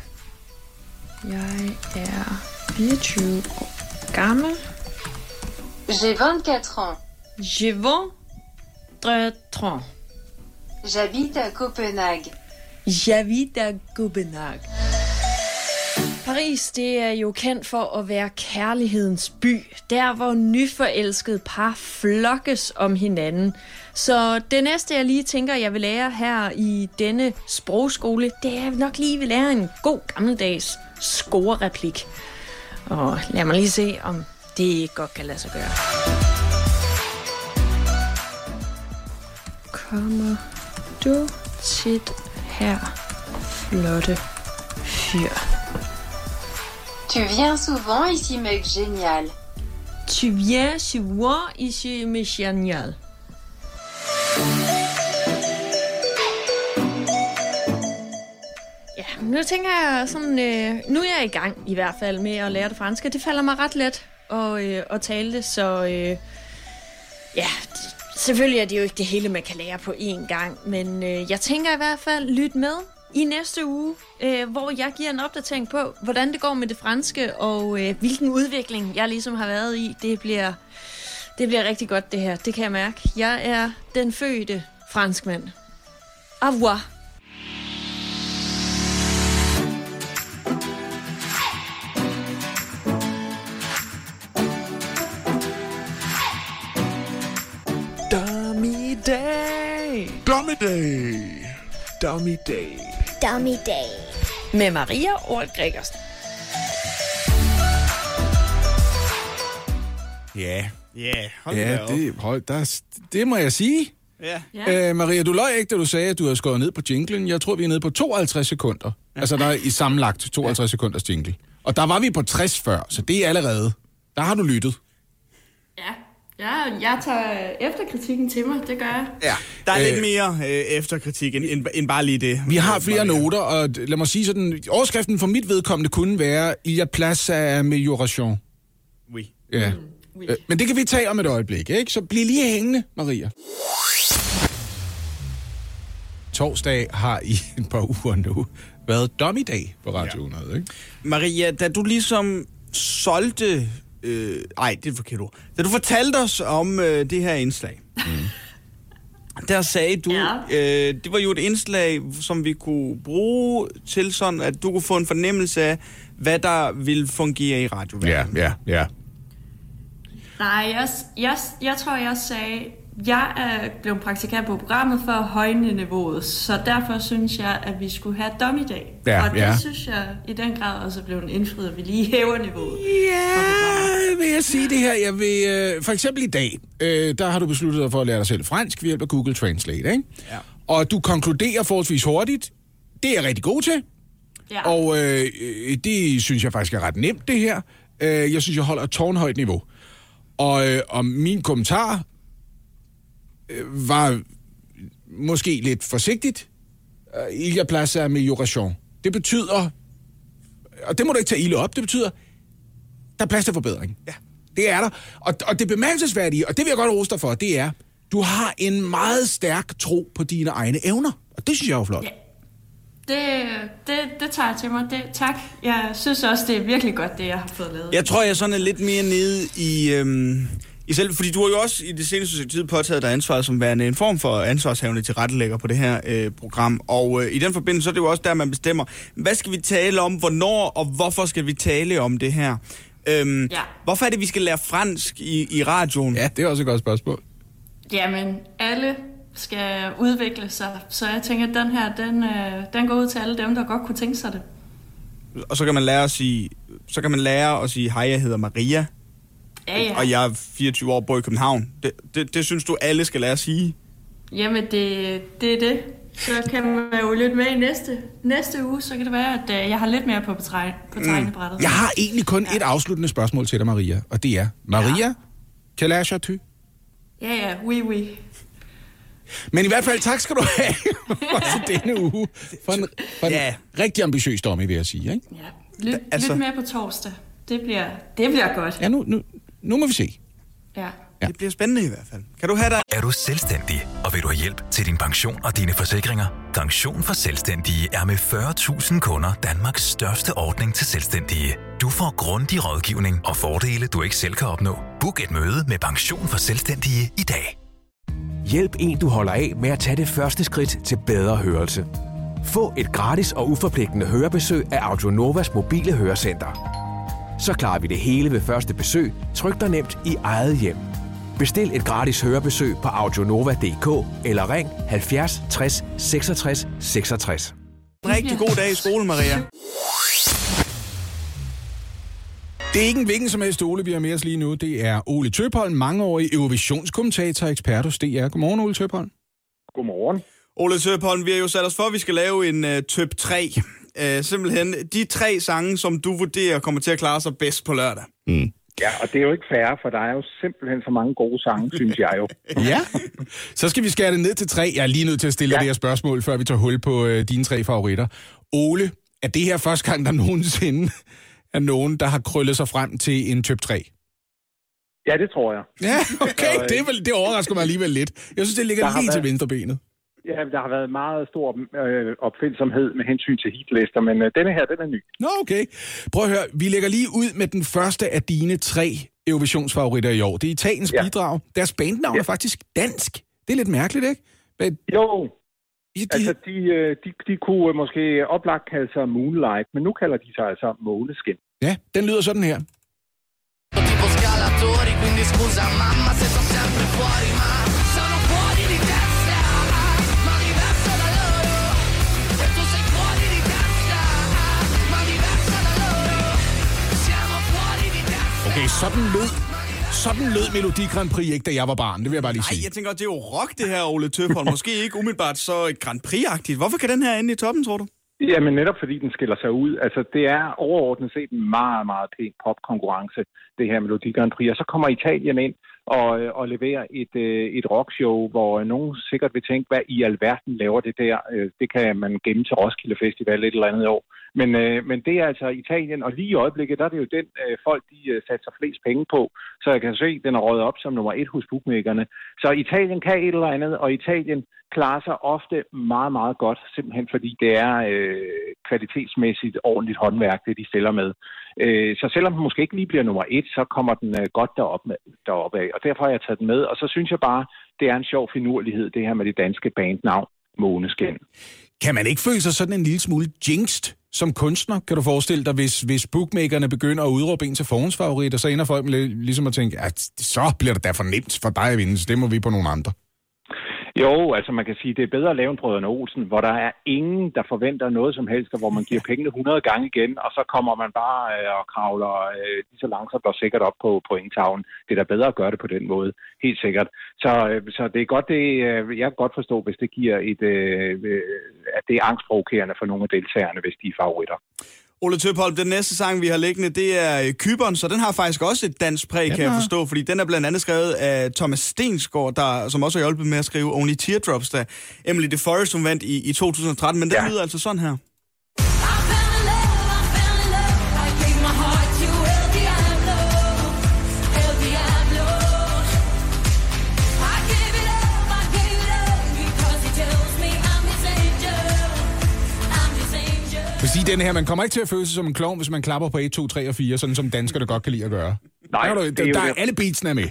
[SPEAKER 9] Jeg er 24 år gammel.
[SPEAKER 12] J'ai 24 ans.
[SPEAKER 9] Je vends ans.
[SPEAKER 12] J'habite à Copenhague.
[SPEAKER 9] J'habite à Copenhague. Paris, det er jo kendt for at være kærlighedens by. Der, hvor nyforelskede par flokkes om hinanden. Så det næste, jeg lige tænker, jeg vil lære her i denne sprogskole, det er nok lige, vil lære en god gammeldags score-replik. Og lad mig lige se, om det godt kan lade sig gøre. Kommer du tit her, flotte fyr?
[SPEAKER 12] Tu viens souvent ici, mec génial.
[SPEAKER 9] Tu viens souvent ici, med génial. Ja, nu tænker jeg sådan, øh, nu er jeg i gang i hvert fald med at lære det franske. Det falder mig ret let at, øh, at tale det, så øh, ja, selvfølgelig er det jo ikke det hele, man kan lære på én gang, men øh, jeg tænker i hvert fald, lyt med i næste uge, øh, hvor jeg giver en opdatering på, hvordan det går med det franske, og øh, hvilken udvikling jeg ligesom har været i. Det bliver, det bliver rigtig godt, det her. Det kan jeg mærke. Jeg er den fødte franskmand. Au revoir.
[SPEAKER 6] Dummy Day.
[SPEAKER 2] Dummy Day.
[SPEAKER 6] Dummy Day.
[SPEAKER 13] Dummy Day.
[SPEAKER 9] Med Maria Ort Gregersen.
[SPEAKER 2] Ja.
[SPEAKER 4] Ja, hold da
[SPEAKER 2] Ja,
[SPEAKER 4] op.
[SPEAKER 2] det, hold, der, det må jeg sige.
[SPEAKER 4] Ja.
[SPEAKER 9] Ja.
[SPEAKER 2] Øh, Maria, du løj ikke, da du sagde, at du havde skåret ned på jinglen. Jeg tror, vi er nede på 52 sekunder. Altså, der er i sammenlagt 52 sekunders jingle. Og der var vi på 60 før, så det er allerede. Der har du lyttet.
[SPEAKER 11] Ja, ja jeg tager efterkritikken til mig, det gør jeg.
[SPEAKER 4] Ja, der er
[SPEAKER 2] Øh.
[SPEAKER 4] lidt mere øh, efterkritik end, end, end bare lige det.
[SPEAKER 2] Vi har flere
[SPEAKER 4] Maria.
[SPEAKER 2] noter, og lad mig sige sådan, overskriften for mit vedkommende kunne være, Il y a place à amélioration.
[SPEAKER 4] Oui.
[SPEAKER 2] Ja. Mm, øh, men det kan vi tage om et øjeblik, ikke? Så bliv lige hængende, Maria. Torsdag har i et par uger nu været dummy day på Radio 100, ikke?
[SPEAKER 4] Maria, da du ligesom solgte... Øh, ej, det er et forkert ord. Da du fortalte os om øh, det her indslag, mm. der sagde du,
[SPEAKER 11] Ja.
[SPEAKER 4] øh, det var jo et indslag, som vi kunne bruge til sådan, at du kunne få en fornemmelse af, hvad der vil fungere i radioverdenen.
[SPEAKER 2] ja, ja.
[SPEAKER 11] Nej, jeg, jeg, jeg tror, jeg sagde, jeg er blevet praktikant på programmet for at højne niveauet, så derfor synes jeg, at vi skulle have dommedag.
[SPEAKER 2] Ja,
[SPEAKER 11] og det
[SPEAKER 2] ja.
[SPEAKER 11] synes jeg i den grad også er blevet indfriet, at vi lige hæver niveauet.
[SPEAKER 2] Ja, vil jeg sige det her. Jeg vil, øh, for eksempel i dag, øh, der har du besluttet dig for at lære dig selv fransk ved hjælp af Google Translate, ikke?
[SPEAKER 4] Ja.
[SPEAKER 2] Og du konkluderer forholdsvis hurtigt. Det er jeg rigtig god til.
[SPEAKER 11] Ja.
[SPEAKER 2] Og øh, det synes jeg faktisk er ret nemt, det her. Øh, jeg synes, jeg holder et tårnhøjt niveau. Og, øh, og min kommentar var måske lidt forsigtigt. Øh, Il y a place à amélioration. Det betyder, og det må du ikke tage ilde op, det betyder, der er plads til forbedring.
[SPEAKER 4] Ja.
[SPEAKER 2] Det er der. Og, og det bemærkelsesværdige, og det vil jeg godt rose dig for, det er, du har en meget stærk tro på dine egne evner. Og det synes jeg er jo flot.
[SPEAKER 11] Ja. Det, det, det tager jeg til mig. Det, tak. Jeg synes også, det er virkelig godt, det jeg har fået lavet.
[SPEAKER 4] Jeg tror, jeg sådan er lidt mere nede i, øhm, i selv, fordi du har jo også i det seneste tid påtaget dig ansvaret som værende en form for ansvarshavende til rettelægger på det her øh, program. Og øh, i den forbindelse, så er det jo også der, man bestemmer, hvad skal vi tale om, hvornår og hvorfor skal vi tale om det her. Øhm,
[SPEAKER 11] Ja.
[SPEAKER 4] Hvorfor er det, vi skal lære fransk i, i radioen?
[SPEAKER 2] Ja, det er også et godt spørgsmål.
[SPEAKER 11] Jamen, alle skal udvikle sig, så jeg tænker, at den her, den, øh, den går ud til alle dem, der godt kunne tænke sig det.
[SPEAKER 4] Og så kan man lære at sige, så kan man lære at sige, hej, jeg hedder Maria,
[SPEAKER 11] Ja, ja.
[SPEAKER 4] og jeg er 24 år og bor i København. Det, det, det synes du, alle skal lære at sige?
[SPEAKER 11] Jamen, det, det er det. Så kan man jo lytte med i næste, næste uge, så kan det være, at øh, jeg har lidt mere på, betreg- på tegnebrættet.
[SPEAKER 2] Jeg har egentlig kun et afsluttende spørgsmål til dig, Maria, og det er, Maria, ja. Kalasha ty?
[SPEAKER 11] Ja, ja, oui, oui.
[SPEAKER 2] Men i hvert fald, tak skal du have for denne uge. For en, for en
[SPEAKER 4] Ja.
[SPEAKER 2] rigtig ambitiøs dommer, vil jeg sige. Ikke?
[SPEAKER 11] Ja. Lyt, altså... lyt med på torsdag. Det bliver, det bliver godt.
[SPEAKER 2] Ja, nu, nu, nu må vi se.
[SPEAKER 11] Ja.
[SPEAKER 4] Ja. Det bliver spændende i hvert fald. Kan du have dig?
[SPEAKER 13] Er du selvstændig, og vil du have hjælp til din pension og dine forsikringer? Pension for Selvstændige er med 40.000 kunder Danmarks største ordning til selvstændige. Du får grundig rådgivning og fordele, du ikke selv kan opnå. Book et møde med Pension for Selvstændige i dag.
[SPEAKER 6] Hjælp en, du holder af med at tage det første skridt til bedre hørelse. Få et gratis og uforpligtende hørebesøg af Audionovas mobile hørecenter. Så klarer vi det hele ved første besøg, tryk dig nemt i eget hjem. Bestil et gratis hørebesøg på audionova.dk eller ring 70 60 66 66.
[SPEAKER 4] En rigtig god dag i skolen, Maria.
[SPEAKER 2] Det er ikke en hvilken som helst Ole, vi har med os lige nu. Det er Ole Tøpholm, mangeårig Eurovisionskommentator og ekspert hos DR. Godmorgen, Ole Tøpholm.
[SPEAKER 14] Godmorgen.
[SPEAKER 4] Ole Tøpholm, vi har jo sat os for, at vi skal lave en uh, top 3. Uh, simpelthen de tre sange, som du vurderer kommer til at klare sig bedst på lørdag.
[SPEAKER 2] Mm.
[SPEAKER 14] Ja, og det er jo ikke fair, for der er jo simpelthen så mange gode sange, synes jeg jo.
[SPEAKER 2] Ja, så skal vi skære det ned til tre. Jeg er lige nødt til at stille ja. det her spørgsmål, før vi tager hul på øh, dine tre favoritter. Ole, er det her første gang, der nogensinde er nogen, der har krøllet sig frem til en top 3?
[SPEAKER 14] Ja, det tror jeg.
[SPEAKER 2] Ja, okay, det, er vel, det overrasker mig alligevel lidt. Jeg synes, det ligger lige til
[SPEAKER 14] været-
[SPEAKER 2] venstre benet.
[SPEAKER 14] Ja, der har været meget stor øh, opfindsomhed med hensyn til hitlister, men øh, denne her, den er ny.
[SPEAKER 2] Nå, okay. Prøv at høre, vi lægger lige ud med den første af dine tre Eurovisionsfavoritter i år. Det er Italiens ja. bidrag. Deres bandnavn ja. er faktisk dansk. Det er lidt mærkeligt, ikke? Men,
[SPEAKER 14] Jo,
[SPEAKER 2] ja, de,
[SPEAKER 14] altså de, øh, de, de kunne øh, måske oplagt kalde sig Moonlight, men nu kalder de sig altså Måneskin.
[SPEAKER 2] ja, den lyder sådan her.
[SPEAKER 10] tipo scalatori, quindi scusa mamma se sono sempre fuori, ma
[SPEAKER 2] sådan lød, sådan lød Melodi Grand Prix ikke, da jeg var barn. Det vil jeg bare lige
[SPEAKER 4] Nej,
[SPEAKER 2] sige.
[SPEAKER 4] jeg tænker, det er jo rock, det her, Ole Tøpholm. Måske ikke umiddelbart så Grand Prix-agtigt. Hvorfor kan den her ende i toppen, tror du?
[SPEAKER 14] Jamen netop fordi den skiller sig ud. Altså det er overordnet set en meget, meget pæn popkonkurrence, det her Melodi Grand Prix. Og så kommer Italien ind og, øh, og leverer et, øh, et rockshow, hvor øh, nogen sikkert vil tænke, hvad i alverden laver det der? Det kan man gemme til Roskilde Festival et eller andet år. Men, øh, men det er altså Italien, og lige i øjeblikket, der er det jo den øh, folk, de øh, satser flest penge på. Så jeg kan se, at den er røget op som nummer et hos bookmakerne. Så Italien kan et eller andet, og Italien klarer sig ofte meget, meget godt, simpelthen fordi det er øh, kvalitetsmæssigt ordentligt håndværk, det de stiller med. Øh, så selvom den måske ikke lige bliver nummer et, så kommer den øh, godt derop, med, derop af, og derfor har jeg taget den med. Og så synes jeg bare, det er en sjov finurlighed, det her med det danske bandnavn, Måneskin.
[SPEAKER 2] Kan man ikke føle sig sådan en lille smule jinxed som kunstner? Kan du forestille dig, hvis, hvis bookmakerne begynder at udråbe en til forhåndsfavorit, og så ender folk med ligesom at tænke, at så bliver det da for nemt for dig at vinde, så det må vi på nogle andre.
[SPEAKER 14] Jo, altså man kan sige, det er bedre at lave en Brødrene Olsen, hvor der er ingen, der forventer noget som helst, og hvor man giver pengene 100 gange igen, og så kommer man bare øh, og kravler øh, lige så langsomt og sikkert op på pointtavlen. Det er da bedre at gøre det på den måde, helt sikkert. Så, øh, så det er godt, det, øh, jeg kan godt forstå, hvis det giver et, øh, øh, at det er angstprovokerende for nogle af deltagerne, hvis de er favoritter.
[SPEAKER 4] Ole Tøpholm, den næste sang, vi har liggende, det er øh, Kyberen, så den har faktisk også et dansk præg, kan jeg forstå, fordi den er blandt andet skrevet af Thomas Stensgaard, der, som også har hjulpet med at skrive Only Teardrops, da Emily DeForest hun vandt i, i 2013, men den
[SPEAKER 14] Ja.
[SPEAKER 4] lyder altså sådan her.
[SPEAKER 2] For sige den her, man kommer ikke til at føle sig som en klovn, hvis man klapper på 1, 2, 3 og 4, sådan som danskerne godt kan lide at gøre.
[SPEAKER 14] Nej,
[SPEAKER 2] der, er,
[SPEAKER 14] det
[SPEAKER 2] der,
[SPEAKER 14] er
[SPEAKER 2] der er alle beatsene er med.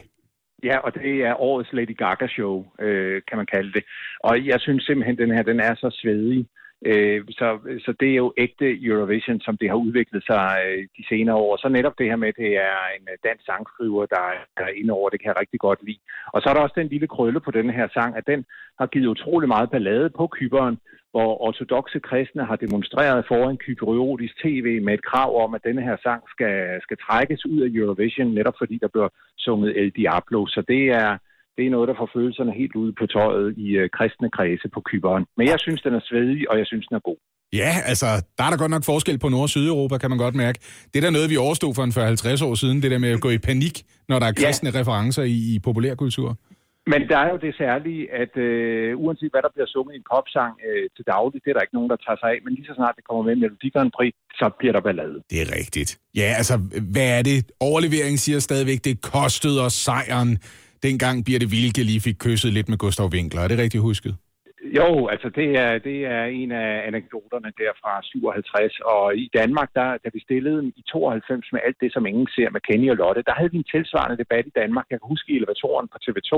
[SPEAKER 14] Ja, og det er årets Lady Gaga-show, øh, kan man kalde det. Og jeg synes simpelthen, den her den er så svedig. Øh, så, så det er jo ægte Eurovision, som det har udviklet sig øh, de senere år. Så netop det her med, at det er en dansk sangskriver, der er, der er inde over, det kan jeg rigtig godt lide. Og så er der også den lille krølle på den her sang, at den har givet utrolig meget ballade på kyberen, hvor ortodoxe kristne har demonstreret foran kypriotisk tv med et krav om, at denne her sang skal, skal trækkes ud af Eurovision, netop fordi der bliver sunget El Diablo. Så det er, det er noget, der får følelserne helt ude på tøjet i øh, kristne kredse på Kyberen. Men jeg synes, den er svedig, og jeg synes, den er god.
[SPEAKER 2] Ja, altså, der er der godt nok forskel på Nord- og Sydeuropa, kan man godt mærke. Det er der noget, vi overstod for en 40-50 år siden, det der med at gå i panik, når der er kristne ja. referencer i, i populærkultur.
[SPEAKER 14] Men der er jo det særlige, at øh, uanset hvad der bliver sunget i en popsang øh, til daglig, det er der ikke nogen, der tager sig af. Men lige så snart det kommer med en Melodi Grand Prix, så bliver der ballade.
[SPEAKER 2] Det er rigtigt. Ja, altså, hvad er det? Overleveringen siger stadigvæk, det kostede os sejren. Dengang Birte Vilke lige fik kysset lidt med Gustav Winkler. Er det rigtigt husket?
[SPEAKER 14] Jo, altså det er, det er en af anekdoterne der fra 57, og i Danmark, der, da vi stillede i 92 med alt det, som ingen ser med Kenny og Lotte, der havde vi en tilsvarende debat i Danmark. Jeg kan huske i elevatoren på TV2,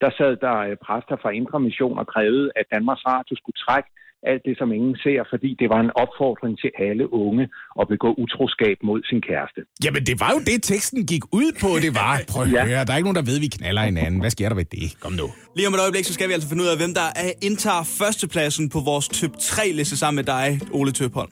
[SPEAKER 14] der sad der øh, præster fra Indre Mission og krævede, at Danmarks Radio skulle trække alt det, som ingen ser, fordi det var en opfordring til alle unge at begå utroskab mod sin kæreste.
[SPEAKER 2] Jamen, det var jo det, teksten gik ud på. Det var, prøv at
[SPEAKER 14] Ja.
[SPEAKER 2] høre, der er ikke nogen, der ved, at vi knaller hinanden. Hvad sker der ved det? Kom nu.
[SPEAKER 4] Lige om et øjeblik, så skal vi altså finde ud af, hvem der er- indtager førstepladsen på vores top 3-liste sammen med dig, Ole Tøpholm.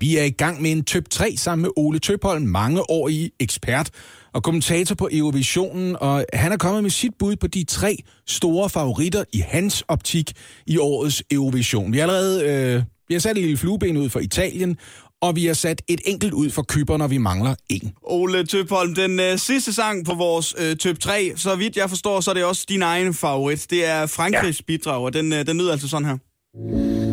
[SPEAKER 2] Vi er i gang med en top 3 sammen med Ole Tøpholm, mange år i ekspert og kommentator på Eurovisionen, og han er kommet med sit bud på de tre store favoritter i hans optik i årets Eurovision. Vi har allerede øh, vi har sat et lille flueben ud for Italien, og vi har sat et enkelt ud for Kypern, når vi mangler en.
[SPEAKER 4] Ole Tøpholm, den øh, sidste sang på vores øh, top 3, så vidt jeg forstår, så er det også din egen favorit. Det er Frankrigs ja. bidrag, og den, øh, den lyder altså sådan her.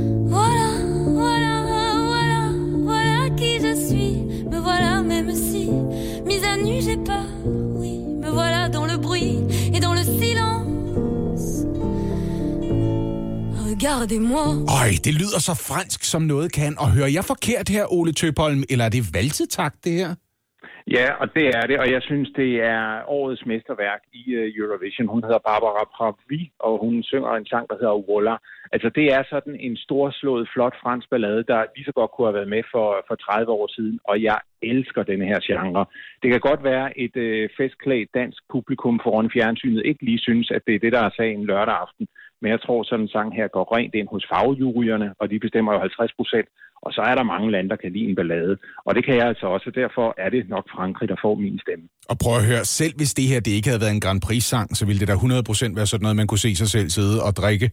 [SPEAKER 15] Regardez-moi.
[SPEAKER 2] Øj, det lyder så fransk, som noget kan. Og hører jeg forkert her, Ole Tøpholm, eller er det valsetakt, det her?
[SPEAKER 14] Ja, og det er det, og jeg synes, det er årets mesterværk i uh, Eurovision. Hun hedder Barbara Pravi, og hun synger en sang, der hedder Walla. Altså, det er sådan en storslået, flot fransk ballade, der lige så godt kunne have været med for, for 30 år siden, og jeg elsker denne her genre. Det kan godt være, et øh, festklædt dansk publikum foran fjernsynet ikke lige synes, at det er det, der er sagen lørdag aften, men jeg tror, sådan en sang her går rent ind hos fagjuryerne, og de bestemmer jo 50 procent, og så er der mange lande, der kan lide en ballade. Og det kan jeg altså også, og derfor er det nok Frankrig, der får min stemme.
[SPEAKER 2] Og prøv at høre, selv hvis det her det ikke havde været en Grand Prix-sang, så ville det da 100% være sådan noget, man kunne se sig selv sidde og drikke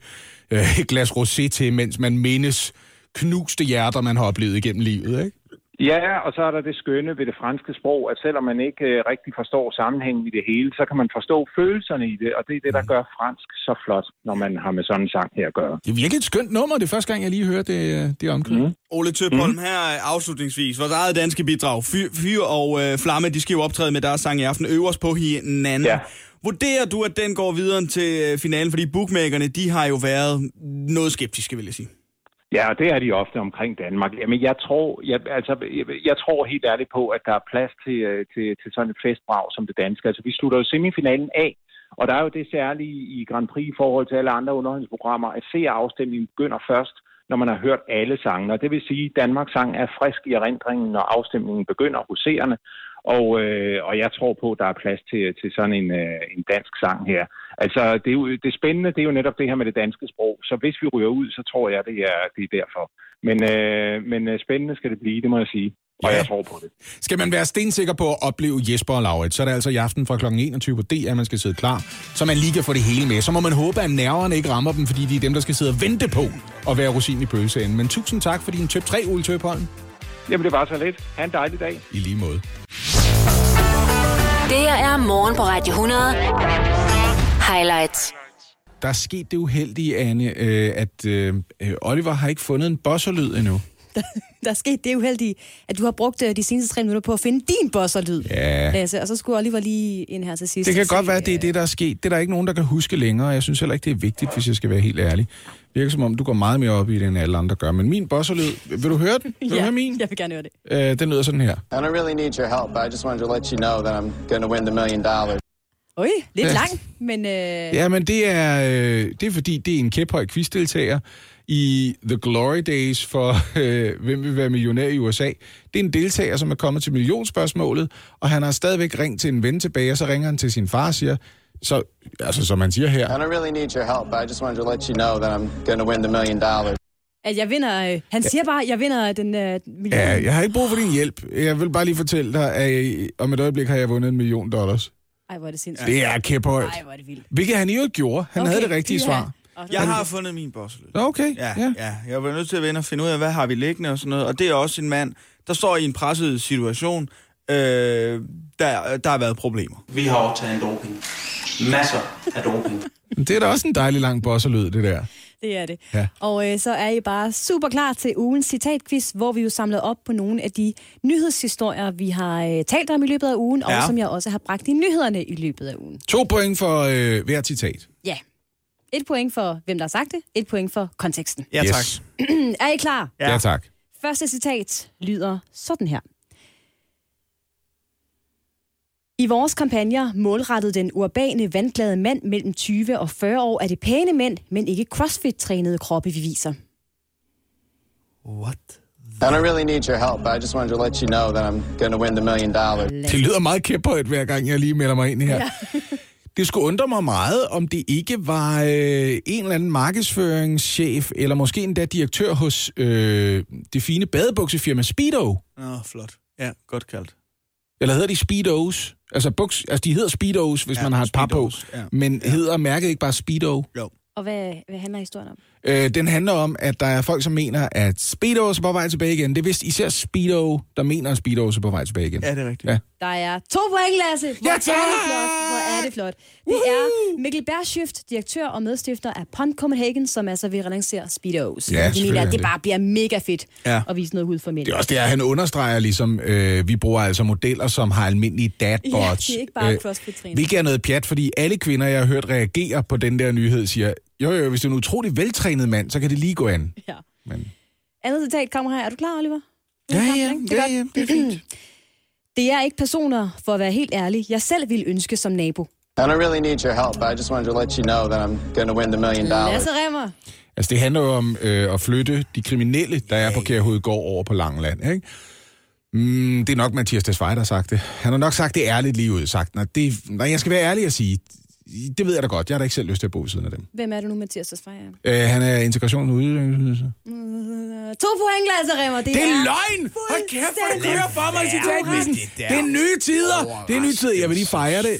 [SPEAKER 2] øh, et glas rosé til, mens man mindes knuste hjerter, man har oplevet igennem livet, ikke?
[SPEAKER 14] Ja, og så er der det skønne ved det franske sprog, at selvom man ikke øh, rigtig forstår sammenhængen i det hele, så kan man forstå følelserne i det, og det er det, der gør fransk så flot, når man har med sådan en sang her at gøre.
[SPEAKER 2] Det er virkelig et skønt nummer. Det er første gang, jeg lige hører det, øh, det omkring. Mm.
[SPEAKER 4] Ole Tøpholm, mm. her er afslutningsvis. Vores eget danske bidrag. Fyr, fyr og øh, Flamme, de skal jo optræde med deres sang i aften øverst på hinanden. Ja. Vurderer du, at den går videre til øh, finalen? Fordi bookmakerne, de har jo været noget skeptiske, vil jeg sige.
[SPEAKER 14] Ja, og det er de ofte omkring Danmark. Jamen, jeg tror, jeg, altså, jeg, jeg tror helt ærligt på, at der er plads til, øh, til, til sådan et festbrag som det danske. Altså, vi slutter jo semifinalen af, og der er jo det særlige i Grand Prix i forhold til alle andre underholdningsprogrammer, at se afstemningen begynder først, når man har hørt alle sangene. Og det vil sige, at Danmarks sang er frisk i erindringen, når afstemningen begynder hos seerne. Og, øh, og jeg tror på, at der er plads til, til sådan en, øh, en dansk sang her. Altså, det, er jo, det spændende, det er jo netop det her med det danske sprog. Så hvis vi ryger ud, så tror jeg, det er, det er derfor. Men, øh, men øh, spændende skal det blive, det må jeg sige. Og
[SPEAKER 2] Ja.
[SPEAKER 14] jeg tror på det.
[SPEAKER 2] Skal man være stensikker på at opleve Jesper og Laurits, så er det altså i aften fra kl. 21 på DR, man skal sidde klar, så man lige kan få det hele med. Så må man håbe, at nerverne ikke rammer dem, fordi de er dem, der skal sidde og vente på at være rosin i pølseenden. Men tusind tak for din tøb 3, Ole Tøbholm.
[SPEAKER 14] Jamen, det var så lidt. Ha' en dejlig dag.
[SPEAKER 2] I lige måde.
[SPEAKER 1] Det her er morgen på Radio 100. Highlights.
[SPEAKER 2] Der er sket det uheldige, Anne, øh, at øh, øh, Oliver har ikke fundet en bosserlyd endnu.
[SPEAKER 3] Der er sket det uheldige, at du har brugt øh, de seneste tre minutter på at finde din bosserlyd.
[SPEAKER 2] Ja.
[SPEAKER 3] Lasse, og så skulle Oliver lige ind her til sidst.
[SPEAKER 2] Det kan godt være, at det er det, der er sket. Det er der ikke nogen, der kan huske længere, jeg synes heller ikke, det er vigtigt, hvis jeg skal være helt ærlig. Det virker som om, du går meget mere op i det, end alle andre gør. Men min bosserlyd, vil du høre den? Vil du
[SPEAKER 3] Ja,
[SPEAKER 2] høre min?
[SPEAKER 3] jeg vil gerne høre det.
[SPEAKER 2] Øh, den lyder sådan her.
[SPEAKER 16] I don't really need your help, but I just wanted to let you know that I'm going to win the million dollars.
[SPEAKER 3] Oj, lidt
[SPEAKER 2] Ja.
[SPEAKER 3] lang, men... Øh,
[SPEAKER 2] Ja, men det er, øh, det er fordi, det er en kæphøj quizdeltager i The Glory Days for øh, Hvem vil være millionær i USA. Det er en deltager, som er kommet til millionspørgsmålet, og han har stadigvæk ringt til en ven tilbage, og så ringer han til sin far og siger, så, altså som man siger her,
[SPEAKER 16] I don't really need your help, but I just wanted to let you know that I'm going to win the million dollars.
[SPEAKER 3] At jeg vinder... Øh, han siger bare, at jeg vinder den øh, million.
[SPEAKER 2] Ja, jeg har ikke brug for din hjælp. Jeg vil bare lige fortælle dig, at jeg, om et øjeblik har jeg vundet en million dollars.
[SPEAKER 3] Ej, hvor er det sindssygt.
[SPEAKER 2] Det er kæphøjt.
[SPEAKER 3] Ej, hvor er det vildt.
[SPEAKER 2] Hvilket han jo gjorde. Han
[SPEAKER 3] Okay,
[SPEAKER 2] havde det rigtige
[SPEAKER 3] ja.
[SPEAKER 2] svar.
[SPEAKER 4] Jeg har fundet min bosselyd.
[SPEAKER 2] Okay,
[SPEAKER 4] ja. ja. ja. Jeg var nødt til at vende og finde ud af, hvad har vi liggende og sådan noget. Og det er også en mand, der står i en presset situation. Øh, der, der har været problemer.
[SPEAKER 17] Vi har optaget en doping. Masser af doping.
[SPEAKER 2] Det er da også en dejlig lang bosserlyd, det der.
[SPEAKER 3] Det er det.
[SPEAKER 2] Ja.
[SPEAKER 3] Og øh, så er I bare super klar til ugens citatquiz, hvor vi jo samlet op på nogle af de nyhedshistorier, vi har øh, talt om i løbet af ugen,
[SPEAKER 2] Ja.
[SPEAKER 3] og som jeg også har bragt i nyhederne i løbet af ugen.
[SPEAKER 2] To point for øh, hvert citat.
[SPEAKER 3] Et point for, hvem der har sagt det. Et point for konteksten.
[SPEAKER 4] Ja, tak.
[SPEAKER 2] Yes.
[SPEAKER 3] er I klar?
[SPEAKER 2] Ja, ja tak.
[SPEAKER 3] Første citat lyder sådan her. I vores kampagner målrettet den urbane, vandglade mand mellem 20 og 40 år er det pæne mænd, men ikke crossfit-trænede kroppe, vi viser.
[SPEAKER 4] What?
[SPEAKER 16] I don't really need your help, but I just wanted to let you know that I'm going to win the million dollars.
[SPEAKER 2] Det lyder meget kæphøjt, hver gang jeg lige melder mig ind her. Ja. det skulle undre mig meget, om det ikke var øh, en eller anden markedsføringschef, eller måske endda direktør hos øh, det fine badebuksefirma Speedo.
[SPEAKER 4] Nå, flot. Ja, godt kaldt.
[SPEAKER 2] Eller hedder de Speedos? Altså, buks, altså de hedder Speedos, hvis
[SPEAKER 4] Ja,
[SPEAKER 2] man har et par på.
[SPEAKER 4] Ja.
[SPEAKER 2] Men ja. hedder mærket ikke bare Speedo?
[SPEAKER 4] Jo.
[SPEAKER 3] Og hvad, hvad handler historien om?
[SPEAKER 2] Øh, den handler om, at der er folk, som mener, at Speedos er på vej tilbage igen. Det er vist især Speedo, der mener, at Speedos er på vej tilbage igen.
[SPEAKER 4] Ja, det er rigtigt.
[SPEAKER 2] Ja.
[SPEAKER 3] Der er to point, Lasse. Hvor
[SPEAKER 2] Ja,
[SPEAKER 3] er det flot. Hvor er det flot. Det er Mikkel Bergschift, direktør og medstifter af Pond Copenhagen, som altså vil relancere Speedos.
[SPEAKER 2] Ja,
[SPEAKER 3] de mener, at det bare bliver mega fedt
[SPEAKER 2] Ja.
[SPEAKER 3] at vise noget hud for mænd.
[SPEAKER 2] Det er også det, at han understreger ligesom, øh, vi bruger altså modeller, som har almindelige dadbots.
[SPEAKER 3] Ja, det er ikke bare CrossFit-træning.
[SPEAKER 2] Hvilket er noget pjat, fordi alle kvinder, jeg har hørt reagere på den der nyhed, siger, jo jo, hvis du er en utrolig veltrænet mand, så kan det lige gå an.
[SPEAKER 3] Ja.
[SPEAKER 2] Men...
[SPEAKER 3] Andet citat kommer her. Er du klar, Oliver?
[SPEAKER 2] Ja, ja,
[SPEAKER 3] Det er,
[SPEAKER 2] ja,
[SPEAKER 3] godt.
[SPEAKER 2] ja, det er fint.
[SPEAKER 3] det er ikke personer, for at være helt ærlig, jeg selv ville ønske som nabo.
[SPEAKER 16] I don't really need your help, but I just wanted to let you know that I'm going to win the million dollars.
[SPEAKER 3] Lasse Remmer.
[SPEAKER 2] Altså, det handler jo om øh, at flytte de kriminelle, der er på Kærhovedgård over på Langeland, ikke? Mm, det er nok Mathias Tesfaye, der har sagt det. Han har nok sagt det ærligt lige ud. Sagt, når, det, når jeg skal være ærlig og sige, det ved jeg da godt. Jeg har da ikke selv lyst til at bo ved siden af dem.
[SPEAKER 3] Hvem er det nu, Mathias Tesfaye?
[SPEAKER 2] Øh, han er integration og udviklingsydelse.
[SPEAKER 3] To point, Lasse Remmer. Det,
[SPEAKER 2] Det er løgn! Hold kæft, hvor det kører for mig i citatquizzen. Det er nye tider. Det er nye tider. Jeg vil lige fejre det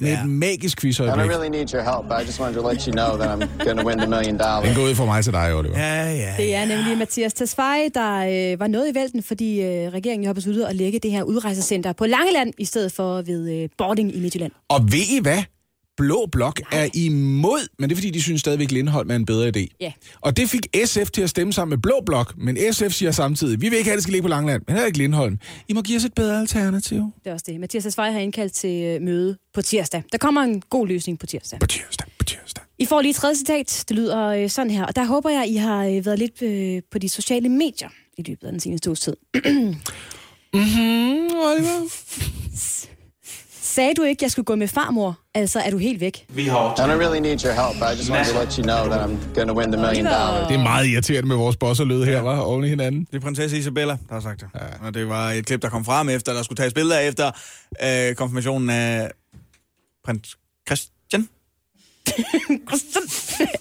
[SPEAKER 2] med et magisk
[SPEAKER 16] I
[SPEAKER 2] quizøjeblik.
[SPEAKER 16] don't really need your help, but I just wanted to let you know that I'm going to win the million dollars.
[SPEAKER 2] Den går ud fra mig til dig, Oliver.
[SPEAKER 4] Ja, ja.
[SPEAKER 3] Det er nemlig Mathias Tesfaye, der øh, var noget i vælten, fordi øh, regeringen har besluttet at lægge det her udrejsecenter på Langeland, i stedet for ved øh, Bording i Midtjylland.
[SPEAKER 2] Og ved I hvad? Blå Blok er imod, men det er fordi, de synes stadigvæk, Lindholm er en bedre idé.
[SPEAKER 3] Ja.
[SPEAKER 2] Og det fik SF til at stemme sammen med Blå Blok, men SF siger samtidig, vi vil ikke have, at det skal ligge på Langland, men heller ikke Lindholm. I må give os et bedre alternativ.
[SPEAKER 3] Det er også det. Mathias Tesfaye har indkaldt til øh, møde på tirsdag. Der kommer en god løsning på tirsdag.
[SPEAKER 2] På tirsdag, på tirsdag.
[SPEAKER 3] I får lige et tredje citat. Det lyder øh, sådan her. Og der håber jeg, I har øh, været lidt øh, på de sociale medier i løbet af den seneste uges tid.
[SPEAKER 2] Mhm, Oliver.
[SPEAKER 3] Sagde du ikke, jeg skulle gå med farmor? Altså, er du helt væk?
[SPEAKER 17] Vi har
[SPEAKER 16] I don't really need your help, but I just wanted to let you know that I'm going to win the million dollars.
[SPEAKER 2] Det er meget irriterende med vores bosserlyd her, var oven i hinanden.
[SPEAKER 4] Det er prinsesse Isabella, der har sagt det. Ja. Og det var et klip, der kom frem efter, der skulle tages billeder efter øh, konfirmationen af prins Christian.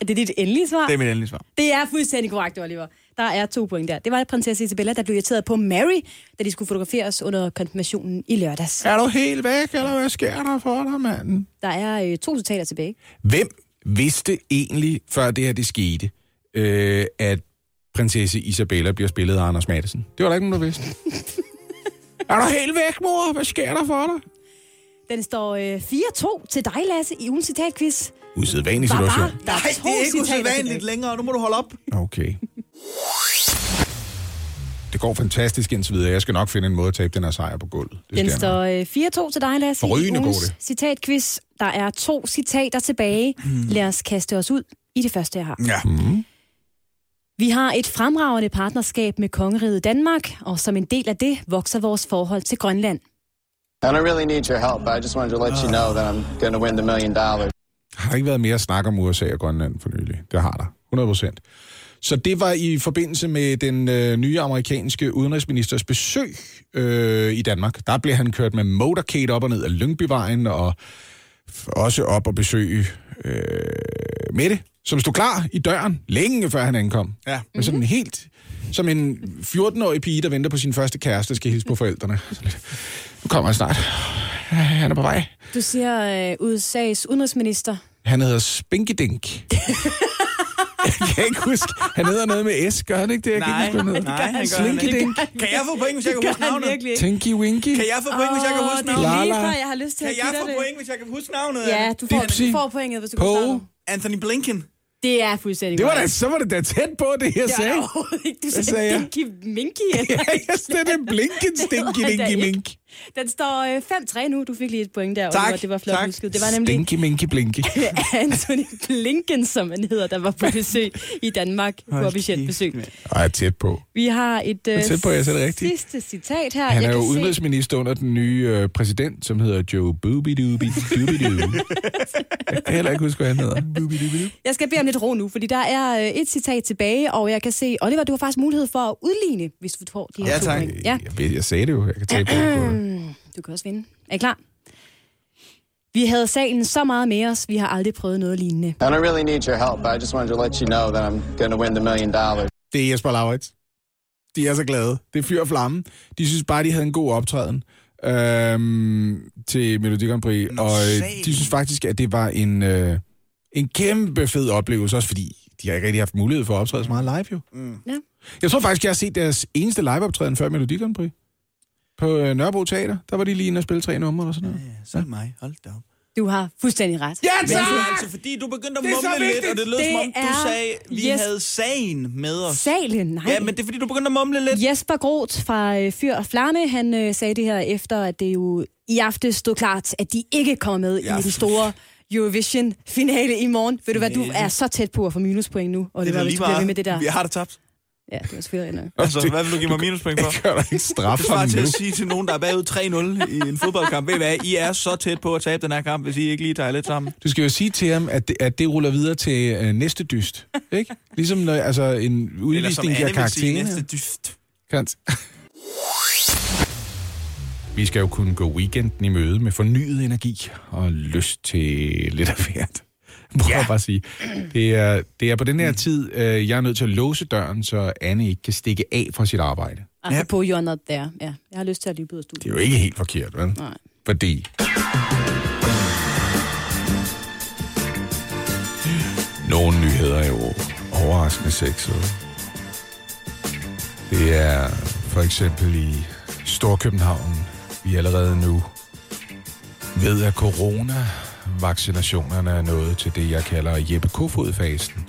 [SPEAKER 3] er det dit endelige svar?
[SPEAKER 4] Det er mit endelige svar.
[SPEAKER 3] Det er fuldstændig korrekt, Oliver. Der er to point der. Det var prinsesse Isabella, der blev irriteret på Mary, da de skulle fotograferes under konfirmationen i lørdags.
[SPEAKER 2] Er du helt væk, eller hvad sker der for dig, manden?
[SPEAKER 3] Der er øh, to citater tilbage.
[SPEAKER 2] Hvem vidste egentlig, før det her det skete, øh, at prinsesse Isabella bliver spillet af Anders Madsen? Det var der ikke nogen, der vidste. er du helt væk, mor? Hvad sker der for dig?
[SPEAKER 3] Den står øh, 4-2 til dig, Lasse, i ugens citatquiz.
[SPEAKER 2] Usædvanlig
[SPEAKER 3] Bare,
[SPEAKER 2] situation.
[SPEAKER 3] der er
[SPEAKER 4] Nej, det er ikke usædvanligt længere. Nu må du holde op.
[SPEAKER 2] Okay. Det går fantastisk indtil videre. Jeg skal nok finde en måde at tabe den her sejr på gulvet. Det
[SPEAKER 3] Den står øh, 4-2 til dig, Lasse,
[SPEAKER 2] Forrygende går det.
[SPEAKER 3] citatquiz. Der er to citater tilbage. Lad os kaste os ud i det første, jeg har.
[SPEAKER 4] Ja.
[SPEAKER 2] Mm.
[SPEAKER 3] Vi har et fremragende partnerskab med Kongeriget Danmark, og som en del af det vokser vores forhold til Grønland.
[SPEAKER 16] I don't really need your help, but I just wanted to let you know that I'm going to win the million dollars.
[SPEAKER 2] Har der ikke været mere snak om USA og Grønland for nylig? Det har der. 100 procent. Så det var i forbindelse med den øh, nye amerikanske udenrigsministers besøg øh, i Danmark. Der blev han kørt med motorcade op og ned af Lyngbyvejen, og også op og besøge øh, Mette, som stod klar i døren, længe før han ankom.
[SPEAKER 4] Ja.
[SPEAKER 2] Men sådan helt som en 14-årig pige, der venter på sin første kæreste, skal hilse på forældrene. Nu kommer han snart. Han er på vej.
[SPEAKER 3] Du siger øh, USA's udenrigsminister.
[SPEAKER 2] Han hedder Spinkydink. jeg kan ikke huske. Han hedder noget med S, gør han ikke det? Jeg kan
[SPEAKER 4] Nej,
[SPEAKER 2] ikke huske,
[SPEAKER 4] nej, han gør han ikke.
[SPEAKER 2] Slinkydink.
[SPEAKER 4] Kan jeg få point, hvis jeg kan huske navnet?
[SPEAKER 2] Tinky Winky.
[SPEAKER 4] Kan jeg få point, hvis jeg kan huske
[SPEAKER 3] det er
[SPEAKER 4] navnet?
[SPEAKER 3] lige før, jeg har lyst til
[SPEAKER 4] Kan
[SPEAKER 3] at
[SPEAKER 4] jeg
[SPEAKER 3] give dig
[SPEAKER 4] få
[SPEAKER 3] det.
[SPEAKER 4] point, hvis jeg kan huske navnet?
[SPEAKER 3] Ja, du får,
[SPEAKER 2] Dipsy.
[SPEAKER 3] du får pointet, hvis du kan
[SPEAKER 2] Poe.
[SPEAKER 3] starte.
[SPEAKER 4] Anthony Blinken.
[SPEAKER 3] Det er fuldstændig
[SPEAKER 2] Det var da, så var det da tæt på, det jeg
[SPEAKER 3] Det
[SPEAKER 2] sagde.
[SPEAKER 3] er ikke. Du sagde
[SPEAKER 2] sagde jeg?
[SPEAKER 3] Dinky Minky. eller?
[SPEAKER 2] ja, jeg sagde det blinken, stinky, dinky, mink.
[SPEAKER 3] Den står øh, 5-3 nu. Du fik lige et point der.
[SPEAKER 4] Tak,
[SPEAKER 3] Oliver. Det var flot
[SPEAKER 4] tak.
[SPEAKER 3] husket. Det var nemlig
[SPEAKER 2] Stinky, minky, blinky.
[SPEAKER 3] Anthony Blinken, som han hedder, der var på besøg i Danmark på officielt besøg.
[SPEAKER 2] Ej, jeg er tæt på.
[SPEAKER 3] Vi har et øh,
[SPEAKER 2] er tæt på, jeg det rigtigt.
[SPEAKER 3] sidste citat her.
[SPEAKER 2] Han
[SPEAKER 3] Jeg
[SPEAKER 2] er jo
[SPEAKER 3] kan se-
[SPEAKER 2] udenrigsminister under den nye øh, præsident, som hedder Joe Boobidooby Doobidoo. Jeg kan heller ikke huske, hvad han hedder.
[SPEAKER 3] Jeg skal bede om lidt ro nu, fordi der er øh, et citat tilbage, og jeg kan se, Oliver, du har faktisk mulighed for at udligne, hvis du får de her
[SPEAKER 4] Ja, tak.
[SPEAKER 3] Ja.
[SPEAKER 2] Jeg, ved, jeg sagde det jo. Jeg kan tage på det.
[SPEAKER 3] Du kan også vinde. Er I klar? Vi havde salen så meget med os, vi har aldrig prøvet noget lignende.
[SPEAKER 16] I don't really need your help. I just wanted to let you know that I'm going to win the million dollars.
[SPEAKER 2] Det er Jesper Laurits. De er så glade. Det er fyr og flamme. De synes bare, de havde en god optræden øhm, til Melodi Grand Prix. Og øh, de synes faktisk, at det var en, øh, en kæmpe fed oplevelse, også fordi de har ikke rigtig haft mulighed for at optræde så meget live, jo.
[SPEAKER 4] Mm.
[SPEAKER 3] Ja.
[SPEAKER 2] Jeg tror faktisk, jeg har set deres eneste liveoptræden før Melodi Grand Prix. På øh, Nørrebro Teater, der var de lige inde og spille tre numre og sådan noget.
[SPEAKER 4] Ja, så mig. Hold da op.
[SPEAKER 3] Du har fuldstændig ret.
[SPEAKER 2] Ja,
[SPEAKER 4] Men
[SPEAKER 2] tak!
[SPEAKER 4] det er altså, fordi du begyndte at
[SPEAKER 2] Det
[SPEAKER 4] mumle lidt, og det lød
[SPEAKER 3] Det
[SPEAKER 4] som om, du sagde, vi
[SPEAKER 3] Yes.
[SPEAKER 4] havde sagen med os.
[SPEAKER 3] Salen, nej.
[SPEAKER 4] Ja, men det er fordi, du begyndte at mumle lidt.
[SPEAKER 3] Jesper Groth fra øh, Fyr og Flamme, han øh, sagde det her efter, at det jo i aften stod klart, at de ikke kommer med
[SPEAKER 4] Ja.
[SPEAKER 3] i den store Eurovision-finale i morgen. Ved du hvad, du er så tæt på at få minuspoint nu,
[SPEAKER 4] Det
[SPEAKER 3] Oliver,
[SPEAKER 4] er lige
[SPEAKER 3] du bliver ved
[SPEAKER 4] meget.
[SPEAKER 3] med det der.
[SPEAKER 4] Vi har det tabt.
[SPEAKER 3] Ja, det var selvfølgelig nok.
[SPEAKER 4] Altså, hvad vil du give mig minuspoint for?
[SPEAKER 2] Jeg gør ikke straf
[SPEAKER 4] Det
[SPEAKER 2] for
[SPEAKER 4] til at sige til nogen, der er bagud 3-0 i en fodboldkamp. Ved I hvad, I er så tæt på at tabe den her kamp, hvis I ikke lige tager lidt sammen.
[SPEAKER 2] Du skal jo sige til ham, at det, at det ruller videre til øh, næste dyst. Ikke? Ligesom når, altså, en
[SPEAKER 4] Eller som
[SPEAKER 2] udvisning giver
[SPEAKER 4] Anne vil sige,
[SPEAKER 2] karakter.
[SPEAKER 4] næste dyst.
[SPEAKER 2] Kant. Vi skal jo kunne gå weekenden i møde med fornyet energi og lyst til lidt af hvert. Må ja. jeg bare sige. Det er, det er på den her tid, øh, jeg er nødt til at låse døren, så Anne ikke kan stikke af fra sit arbejde.
[SPEAKER 3] Apropos you're not there. Ja, jeg har lyst til at løbe ud af
[SPEAKER 2] Det
[SPEAKER 3] studiet.
[SPEAKER 2] er jo ikke helt forkert, vel?
[SPEAKER 3] Nej.
[SPEAKER 2] Fordi... Nogle nyheder er jo overraskende sexede. Det er for eksempel i Storkøbenhavn, vi allerede nu ved, at vaccinationerne er nået til det, jeg kalder Jeppe Kofod-fasen.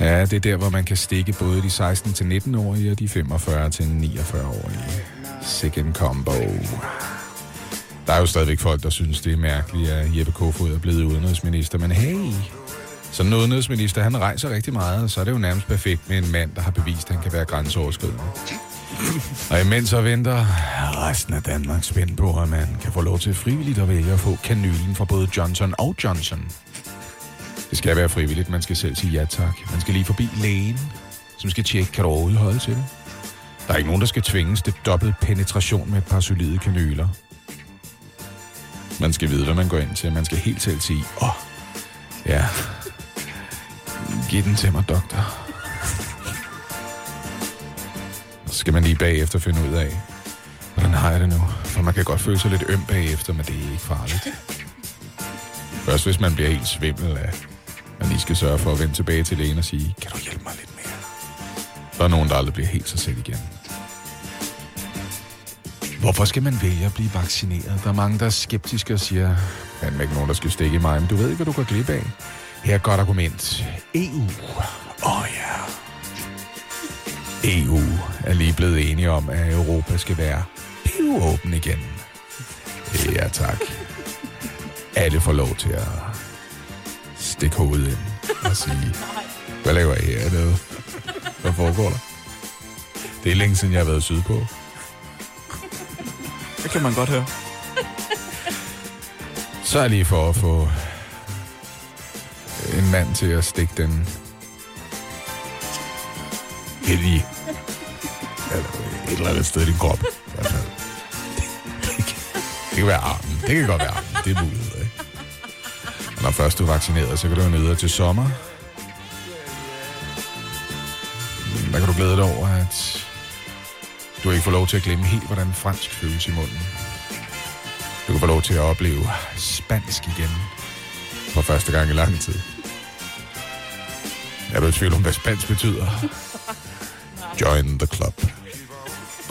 [SPEAKER 2] Ja, det er der, hvor man kan stikke både de 16-19-årige og de 45-49-årige. Second combo. Der er jo stadigvæk folk, der synes, det er mærkeligt, at Jeppe Kofod er blevet udenrigsminister, men hey, sådan en udenrigsminister, han rejser rigtig meget, og så er det jo nærmest perfekt med en mand, der har bevist, at han kan være grænseoverskridende. Og imens så venter resten af Danmark spændt på, at man kan få lov til frivilligt at vælge at få kanylen fra både Johnson og Johnson. Det skal være frivilligt, man skal selv sige ja tak. Man skal lige forbi lægen, som skal tjekke, kan du overhovedet holde til det. Der er ikke nogen, der skal tvinges til dobbelt penetration med et par solide kanyler. Man skal vide, hvad man går ind til. Man skal helt selv sige, åh, oh, ja, giv den til mig, doktor. Skal man lige bagefter finde ud af, hvordan har jeg det nu? For man kan godt føle sig lidt øm bagefter, men det er ikke farligt. Først hvis man bliver helt svimmel af, man lige skal sørge for at vende tilbage til lægen og sige, kan du hjælpe mig lidt mere? Der er nogen, der aldrig bliver helt sig selv igen. Hvorfor skal man vælge at blive vaccineret? Der er mange, der er skeptiske og siger, han er ikke nogen, der skal stikke i mig, men du ved ikke, hvad du går glip af. Her er et godt argument. EU. Åh oh, ja. EU er lige blevet enige om, at Europa skal være åben igen. Ja, tak. Alle får lov til at stikke hovedet ind og sige, hvad laver I her? Er det, hvad foregår der? Det er længe siden, jeg har været sydpå.
[SPEAKER 4] Det kan man godt høre.
[SPEAKER 2] Så er lige for at få en mand til at stikke den eller et eller andet sted i din krop. i hvert. Det kan være armen. Det kan godt være armen. Det er muligt. ikke? Når først du er vaccineret, så kan du jo nyde til sommer. Hvad kan du glæde dig over, at du ikke får lov til at glemme helt, hvordan fransk føles i munden. Du kan få lov til at opleve spansk igen. For første gang i lang tid. Er du i tvivl om, hvad spansk betyder? Join the club.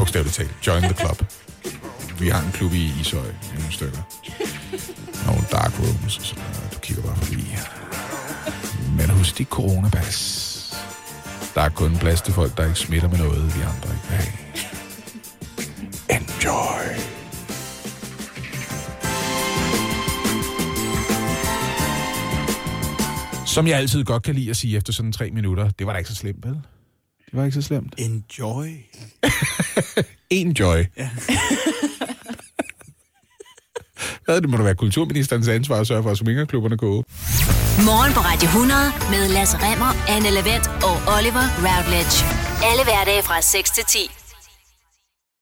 [SPEAKER 2] Bogstaveligt talt. Join the club. Vi har en klub i Ishøj. Nogle stykker. Nogle dark rooms. Så du kigger bare forbi. Men husk dit coronapas. Der er kun plads til folk, der ikke smitter med noget, vi andre ikke vil have. Enjoy. Som jeg altid godt kan lide at sige efter sådan tre minutter, det var da ikke så slemt, vel? Det var ikke så slemt.
[SPEAKER 4] Enjoy.
[SPEAKER 2] Enjoy. Ja. Hvad, det må da være kulturministerens ansvar at sørge for, at swingerklubberne går åbne.
[SPEAKER 1] Morgen på Radio 100 med Lasse Remmer, Anne Lavendt og Oliver Routledge. Alle hverdage fra 6 til 10.